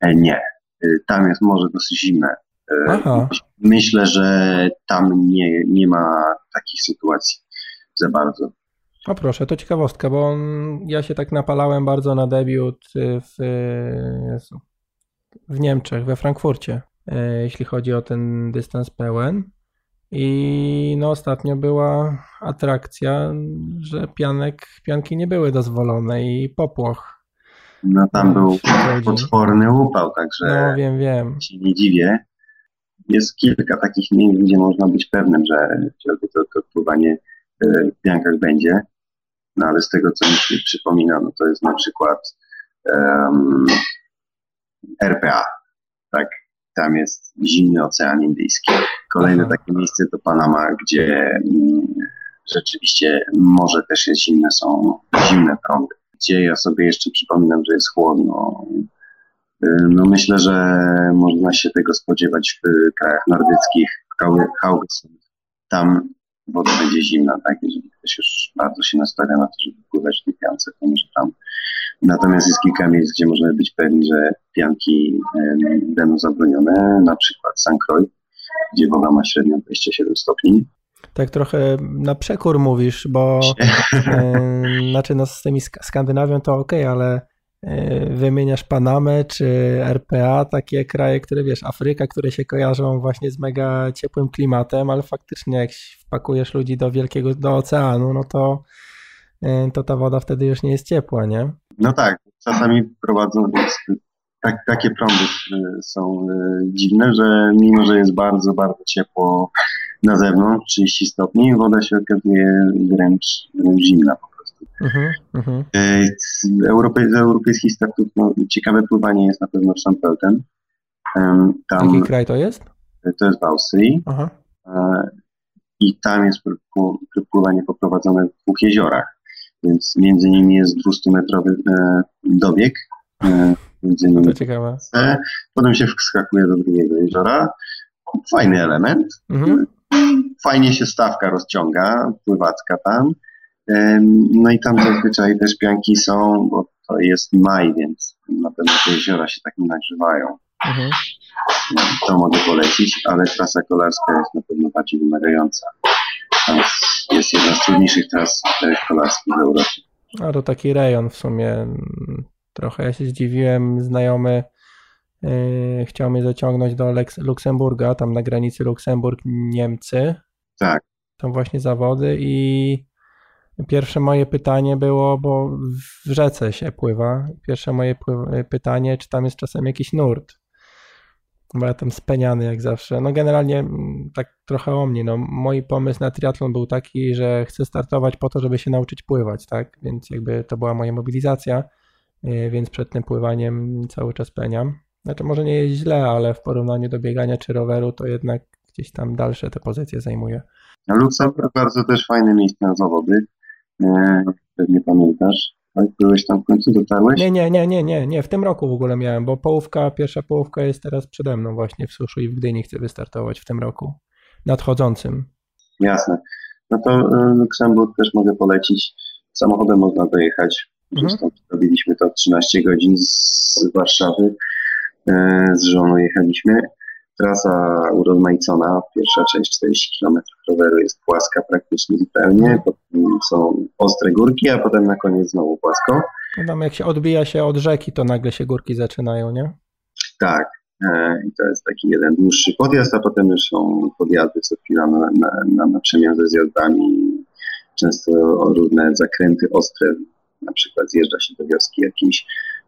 E, nie. E, tam jest może dosyć zimne. E, Aha. myślę, że tam nie, nie ma takich sytuacji za bardzo. O proszę, to ciekawostka, bo ja się tak napalałem bardzo na debiut w, Jezu, w Niemczech, we Frankfurcie, e, jeśli chodzi o ten dystans pełen. I no ostatnio była atrakcja, że pianek, pianki nie były dozwolone i popłoch. No tam no, był potworny upał, także no, wiem, wiem. się nie dziwię. Jest kilka takich miejsc, gdzie można być pewnym, że to, to pływanie e, w piankach będzie. No ale z tego, co mi się przypomina, no to jest na przykład um, RPA, tak? Tam jest zimny Ocean Indyjski. Kolejne takie miejsce to Panama, gdzie mm, rzeczywiście morze też jest zimne, są zimne prądy. Gdzie ja sobie jeszcze przypominam, że jest chłodno. No myślę, że można się tego spodziewać w krajach nordyckich, Haugesund. Tam woda będzie zimna, tak? Jeżeli ktoś już bardzo się nastawia na to, żeby pływać w tej piance, to może tam. Natomiast jest kilka miejsc, gdzie możemy być pewni, że pianki będą zabronione, na przykład. Croix, gdzie woda ma średnio 27 stopni. Tak trochę na przekór mówisz, bo znaczy no z tymi Skandynawią to ok, ale wymieniasz Panamę czy RPA, takie kraje, które wiesz, Afryka, które się kojarzą właśnie z mega ciepłym klimatem, ale faktycznie jak wpakujesz ludzi do wielkiego, do oceanu, no to, e, to ta woda wtedy już nie jest ciepła, nie? No tak, czasami prowadzą tak, takie prądy e, są e, dziwne, że mimo, że jest bardzo, bardzo ciepło na zewnątrz, 30 stopni, woda się okazuje wręcz, wręcz zimna po uh-huh. Z, europej, z europejskich startów no, ciekawe pływanie jest na pewno w Sandpelten. Tam, Jaki kraj to jest? To jest w Austrii. Uh-huh. I tam jest pływanie poprowadzone w dwóch jeziorach więc między nimi jest 200-metrowy e, dobieg. E, między nimi to ciekawe. Potem się wskakuje do drugiego jeziora. Fajny element. Mhm. Fajnie się stawka rozciąga, pływacka tam. E, no i tam zazwyczaj też pianki są, bo to jest maj, więc na pewno te jeziora się tak nie nagrzewają. Mhm. To mogę polecić, ale trasa kolarska jest na pewno bardziej wymagająca. Tam jest jedna z trudniejszych tras kolarskich w Europie. A to taki rejon w sumie. Trochę ja się zdziwiłem, znajomy yy, chciał mnie zaciągnąć do Leks Luksemburga, tam na granicy Luksemburg-Niemcy. Tak. Tam właśnie zawody i pierwsze moje pytanie było, bo w rzece się pływa. Pierwsze moje pytanie, czy tam jest czasem jakiś nurt bo ja tam speniany jak zawsze. No generalnie mm, tak trochę o mnie. No, mój pomysł na triatlon był taki, że chcę startować po to, żeby się nauczyć pływać, tak? Więc jakby to była moja mobilizacja, y, więc przed tym pływaniem cały czas peniam. Znaczy może nie jest źle, ale w porównaniu do biegania czy roweru to jednak gdzieś tam dalsze te pozycje zajmuje. No, Luksemburg bardzo też fajne miejsce na zawody. Pewnie pamiętasz. Tak, byłeś tam w końcu, dotarłeś? Nie, nie, nie, nie, nie, nie, w tym roku w ogóle miałem, bo połówka, pierwsza połówka jest teraz przede mną właśnie w Suszu i w Gdyni chcę wystartować w tym roku, nadchodzącym. Jasne. No to y, Luksemburg też mogę polecić. Samochodem można dojechać. Mhm. robiliśmy to 13 godzin z Warszawy. Y, z żoną jechaliśmy trasa urozmaicona. Pierwsza część 40 km roweru jest płaska praktycznie zupełnie, potem są ostre górki, a potem na koniec znowu płasko. No tam jak się odbija się od rzeki, to nagle się górki zaczynają, nie? Tak. E, I to jest taki jeden dłuższy podjazd, a potem już są podjazdy co chwila na, na, na, na przemian ze zjazdami. Często różne zakręty ostre, na przykład zjeżdża się do wioski jakiejś,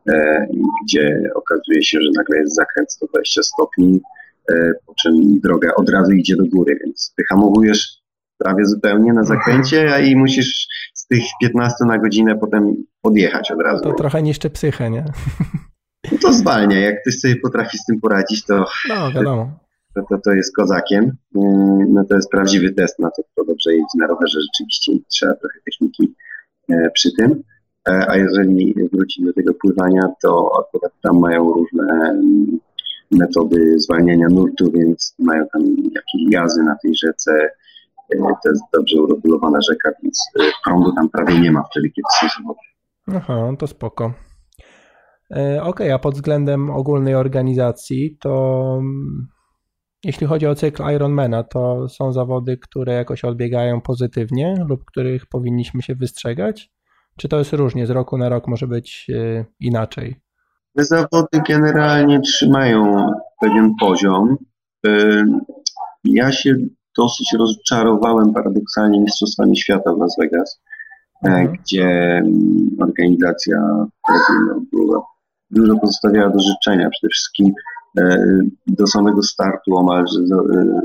e, gdzie okazuje się, że nagle jest zakręt 120 stopni, po czym droga od razu idzie do góry, więc wyhamowujesz prawie zupełnie na zakręcie, a i musisz z tych 15 na godzinę potem odjechać od razu. To trochę niszczy psychę, nie? No to zwalnia. Jak ktoś sobie potrafi z tym poradzić, to, no, wiadomo. To, to, to jest kozakiem. Mm, no to jest prawdziwy test na to, kto dobrze jeździ na rowerze. Rzeczywiście trzeba trochę techniki e, przy tym. E, a jeżeli wrócić do tego pływania, to akurat tam mają różne metody zwalniania nurtu, więc mają tam jakieś gazy na tej rzece. E, to jest dobrze uregulowana rzeka, więc e, prądu tam prawie nie ma wtedy, kiedy są zawody. Aha, to spoko. E, okej, okay, a pod względem ogólnej organizacji to jeśli chodzi o cykl Ironmana, to są zawody, które jakoś odbiegają pozytywnie lub których powinniśmy się wystrzegać? Czy to jest różnie, z roku na rok może być inaczej? Te zawody generalnie trzymają pewien poziom. Ja się dosyć rozczarowałem paradoksalnie Mistrzostwami Świata w Las Vegas, e, mhm. gdzie mm, organizacja była, dużo pozostawiała do życzenia. Przede wszystkim e, do samego startu omalże e,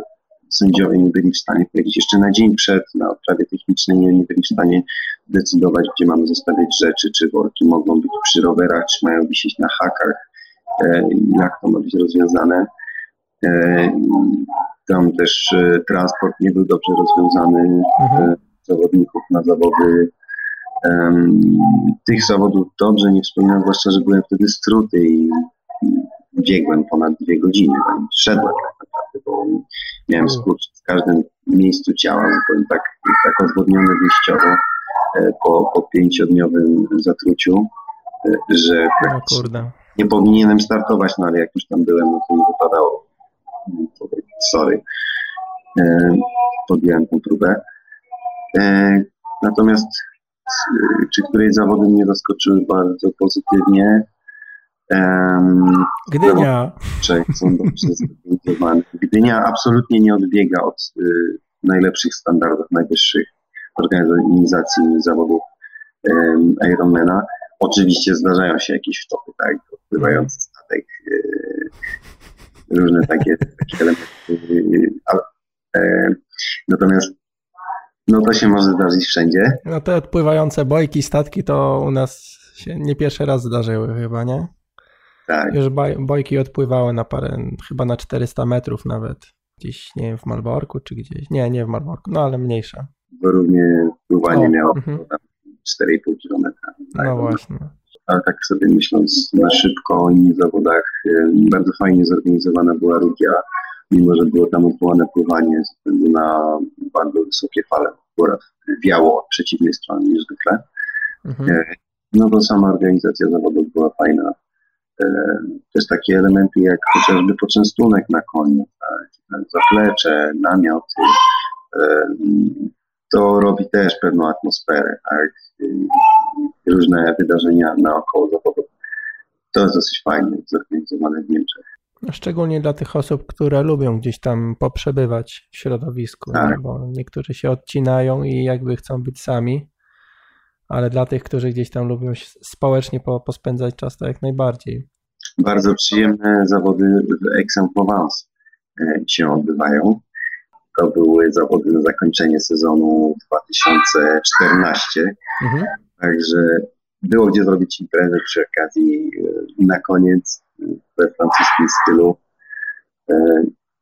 sędziowie nie byli w stanie powiedzieć. Jeszcze na dzień przed, na odprawie technicznej nie, nie byli w stanie decydować, gdzie mamy zostawiać rzeczy, czy worki mogą być przy rowerach, czy mają wisieć na hakach, jak to ma być rozwiązane. Tam też e, transport nie był dobrze rozwiązany mhm. E, zawodników na zawody. Tych zawodów dobrze nie wspominam, zwłaszcza, że byłem wtedy struty i biegłem ponad dwie godziny. Tam szedłem tak naprawdę, bo miałem skurcz w każdym miejscu ciała. Byłem tak, tak odwodniony wyjściowo e, po, po pięciodniowym zatruciu, że nie powinienem startować, no ale jak już tam byłem, no to nie wypadało sorry, e, podjąłem tę próbę. E, natomiast czy której zawody mnie zaskoczyły bardzo pozytywnie? Gdynia. Dobrze zorganizowane. Gdynia absolutnie nie odbiega od y, najlepszych standardów, najwyższych organizacji zawodów Ironmana. Oczywiście zdarzają się jakieś wtopy, tak, odpływający statek, y, różne takie, takie elementy. E, natomiast no to się może zdarzyć wszędzie. No te odpływające bojki, statki to u nas się nie pierwszy raz zdarzyły chyba, nie? Tak. Już bojki odpływały na parę, chyba na 400 metrów nawet. Gdzieś, nie wiem, w Malborku czy gdzieś. Nie, nie w Malborku, no ale mniejsza. Bo równie pływanie o, miało mhm. 4,5 kilometra. Tak? No właśnie ale tak sobie myśląc na szybko o innych zawodach, bardzo fajnie zorganizowana była Rugia, mimo że było tam odwołane pływanie ze względu na bardzo wysokie fale. Akurat wiało od przeciwnej strony niż zwykle. Mhm. E, no to sama organizacja zawodów była fajna. E, też takie elementy jak chociażby poczęstunek na koniu, tak, zaplecze, namioty. E, to robi też pewną atmosferę. Tak? różne wydarzenia naokoło zawodów. To jest dosyć fajnie zorganizowane w Niemczech. Szczególnie dla tych osób, które lubią gdzieś tam poprzebywać w środowisku, tak. bo niektórzy się odcinają i jakby chcą być sami, ale dla tych, którzy gdzieś tam lubią społecznie pospędzać czas, to jak najbardziej. Bardzo przyjemne zawody w Aix-en-Provence e, się odbywają. To były zawody na zakończenie sezonu 2014. Mhm. Także było gdzie zrobić imprezę przy okazji e, na koniec e, we francuskim stylu.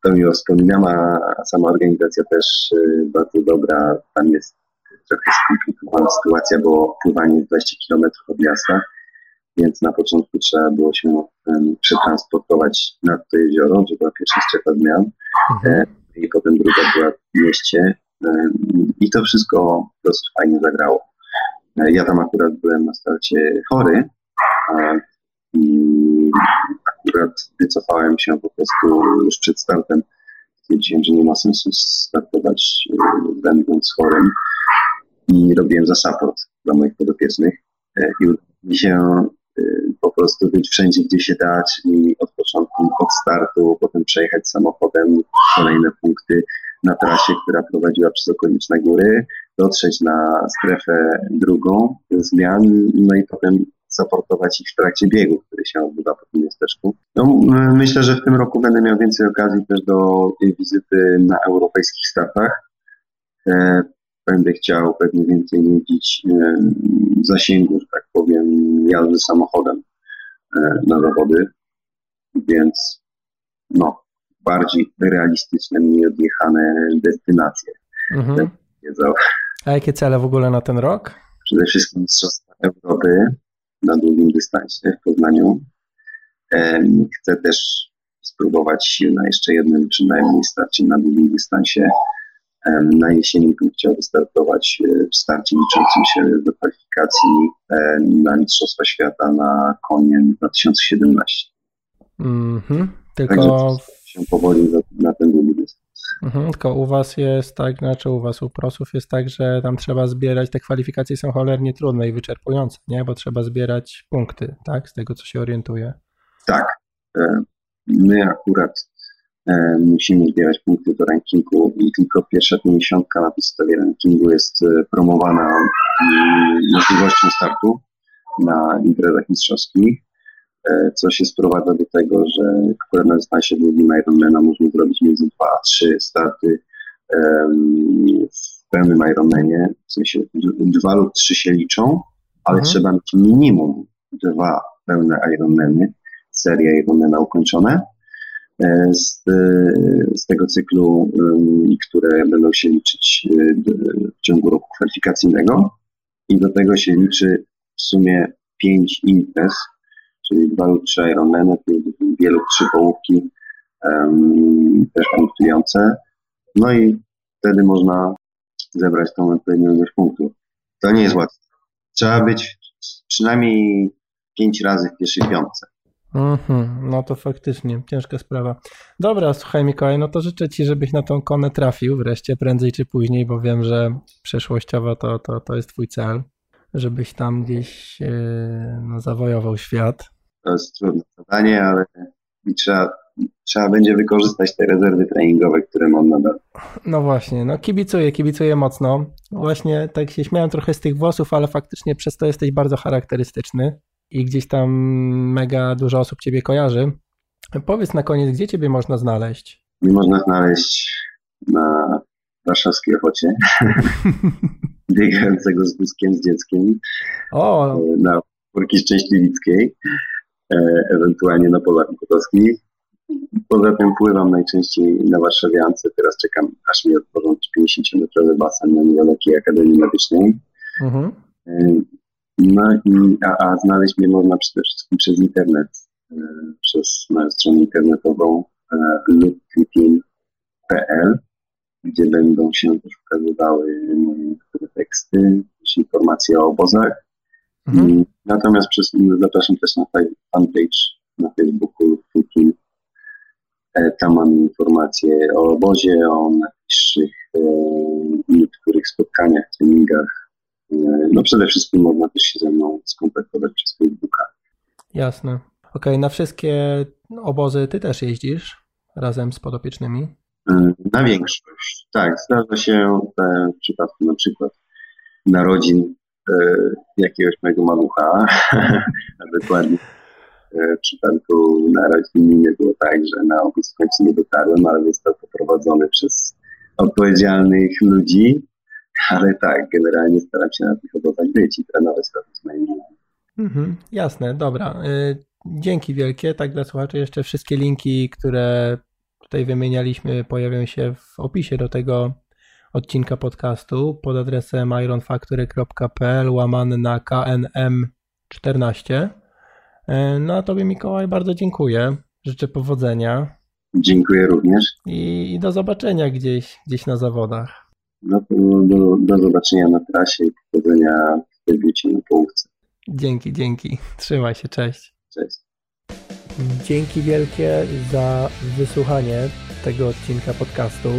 To miło wspominam, a sama organizacja też bardzo dobra. Tam jest trochę skomplikowana sytuacja, bo pływanie 20 km od miasta, więc na początku trzeba było się przetransportować nad to jezioro, to była pierwsza strefa zmian mhm. i potem druga była w mieście i to wszystko dosyć fajnie zagrało. Ja tam akurat byłem na starcie chory i akurat wycofałem się po prostu już przed startem. Stwierdziłem, że nie ma sensu startować e, będąc chorym i robiłem za support dla moich podopiecznych e, i udało mi się e, po prostu być wszędzie, gdzie się da, czyli od początku, od startu, potem przejechać samochodem kolejne punkty na trasie, która prowadziła przez okoliczne góry, dotrzeć na strefę drugą zmian, no i potem zaportować ich w trakcie biegu, który się odbywa po tym miasteczku. No, myślę, że w tym roku będę miał więcej okazji też do wizyty na europejskich startach. E, będę chciał pewnie więcej jeździć e, zasięgu, że tak powiem, jazdy samochodem e, na zawody, więc no, bardziej realistyczne, mniej odjechane destynacje. Mhm. A jakie cele w ogóle na ten rok? Przede wszystkim Mistrzostwa Europy na długim dystansie w Poznaniu. Chcę też spróbować sił na jeszcze jednym przynajmniej starcie na długim dystansie. Na jesieni bym chciał wystartować e, w starcie liczącym się do kwalifikacji na Mistrzostwa Świata na konie 2017. Mhm. Tylko się powoli na, ten długi dystans. Mhm, tylko u was jest tak, znaczy u was, u prosów jest tak, że tam trzeba zbierać, te kwalifikacje są cholernie trudne i wyczerpujące, nie? Bo trzeba zbierać punkty, tak? Z tego, co się orientuje. Tak. E, my akurat musimy zbierać punkty do rankingu i tylko pierwsza pięćdziesiątka na podstawie rankingu jest e, promowana możliwością startu na imprezach mistrzowskich, co się sprowadza do tego, że akurat na dystansie długim Ironmana można zrobić między 2 a 3 starty w pełnym Ironmanie, w sensie 2 lub 3 się liczą, ale mhm. trzeba mieć minimum dwa pełne Ironmany, serie Ironmana ukończone e, z, e, z tego cyklu, które będą się liczyć e, w ciągu roku kwalifikacyjnego i do tego się liczy w sumie pięć imprez, czyli dwa lub trzy Ironmany, dwie lub trzy połówki też punktujące. No i wtedy można zebrać tą odpowiednią ilość punktów. To nie jest łatwe. Trzeba być przynajmniej pięć razy w pierwszej piątce. Mhm, no to faktycznie ciężka sprawa. Dobra, słuchaj Mikołaj, no to życzę Ci, żebyś na tą konę trafił wreszcie, prędzej czy później, bo wiem, że przeszłościowo to, to, to jest Twój cel, żebyś tam gdzieś yy, no, zawojował świat. To jest trudne zadanie, ale trzeba, trzeba będzie wykorzystać te rezerwy treningowe, które mam nadal. No właśnie, no kibicuję, kibicuję mocno. Właśnie tak się śmiałem trochę z tych włosów, ale faktycznie przez to jesteś bardzo charakterystyczny i gdzieś tam mega dużo osób Ciebie kojarzy. Powiedz na koniec, gdzie Ciebie można znaleźć? Nie można znaleźć na warszawskiej ochocie, biegającego z wózkiem z dzieckiem o. na Górki Szczęśliwickiej, e, ewentualnie na Polach Potowskich. Poza tym pływam najczęściej na Warszawiance. Teraz czekam, aż mi otworzą 50-metrowy basen na niedalekiej Akademii Medycznej. Mhm. No i, a, a znaleźć mnie można przede wszystkim przez internet, e, przez moją stronę internetową e, lookclipping.pl, gdzie będą się też ukazywały niektóre teksty, też informacje o obozach. Mhm. Natomiast przez, zapraszam też na fanpage na Facebooku Lookclipping. E, tam mam informacje o obozie, o najbliższych niektórych spotkaniach, treningach, no przede wszystkim można też się ze mną skontaktować przez Facebooka. Jasne. Okej, okay, na wszystkie obozy ty też jeździsz razem z podopiecznymi? Mm, na większość, tak. Zdarza się w przypadku na przykład narodzin e, jakiegoś mojego malucha, a dokładnie e, w przypadku narodzin nie było tak, że na obóz w końcu nie dotarłem, ale został poprowadzony przez odpowiedzialnych ludzi, ale tak, generalnie staram się na tych obozach być i trenować razem z moimi mhm, Jasne, dobra. Y, dzięki wielkie. Tak dla słuchaczy jeszcze wszystkie linki, które tutaj wymienialiśmy, pojawią się w opisie do tego odcinka podcastu pod adresem ironfactory.pl łamany na KNM14. Y, no a Tobie Mikołaj bardzo dziękuję. Życzę powodzenia. Dziękuję również. I, i do zobaczenia gdzieś, gdzieś na zawodach. No to do, do zobaczenia na trasie i powodzenia w debiucie na połówce. Dzięki, dzięki. Trzymaj się, cześć. Cześć. Dzięki wielkie za wysłuchanie tego odcinka podcastu.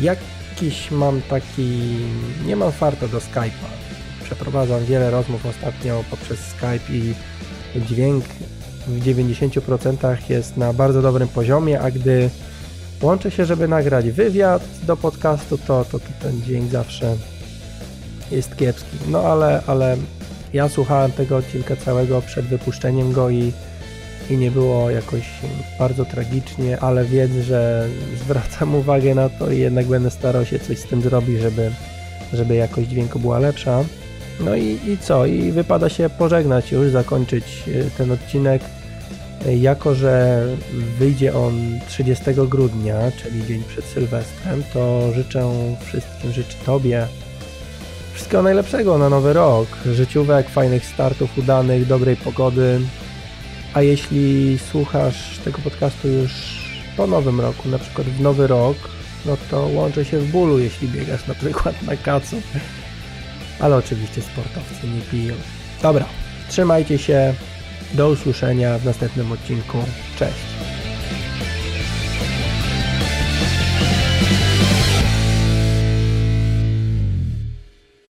Jakiś mam taki, nie mam farta do Skype'a. Przeprowadzam wiele rozmów ostatnio poprzez Skype i dźwięk w 90% jest na bardzo dobrym poziomie, a gdy łączę się, żeby nagrać wywiad do podcastu, to, to, to ten dźwięk zawsze jest kiepski. No ale, ale ja słuchałem tego odcinka całego przed wypuszczeniem go i, i nie było jakoś bardzo tragicznie, ale wiedz, że zwracam uwagę na to i jednak będę starał się coś z tym zrobić, żeby, żeby jakość dźwięku była lepsza. No i, i co? I wypada się pożegnać już, zakończyć y, ten odcinek. Jako, że wyjdzie on 30 grudnia, czyli dzień przed Sylwestrem, to życzę wszystkim, życzę Tobie wszystkiego najlepszego na nowy rok. Życiówek, fajnych startów, udanych, dobrej pogody. A jeśli słuchasz tego podcastu już po nowym roku, na przykład w nowy rok, no to łączę się w bólu, jeśli biegasz na przykład na kacu. Ale oczywiście sportowcy nie piją. Dobra, trzymajcie się. Do usłyszenia w następnym odcinku. Cześć.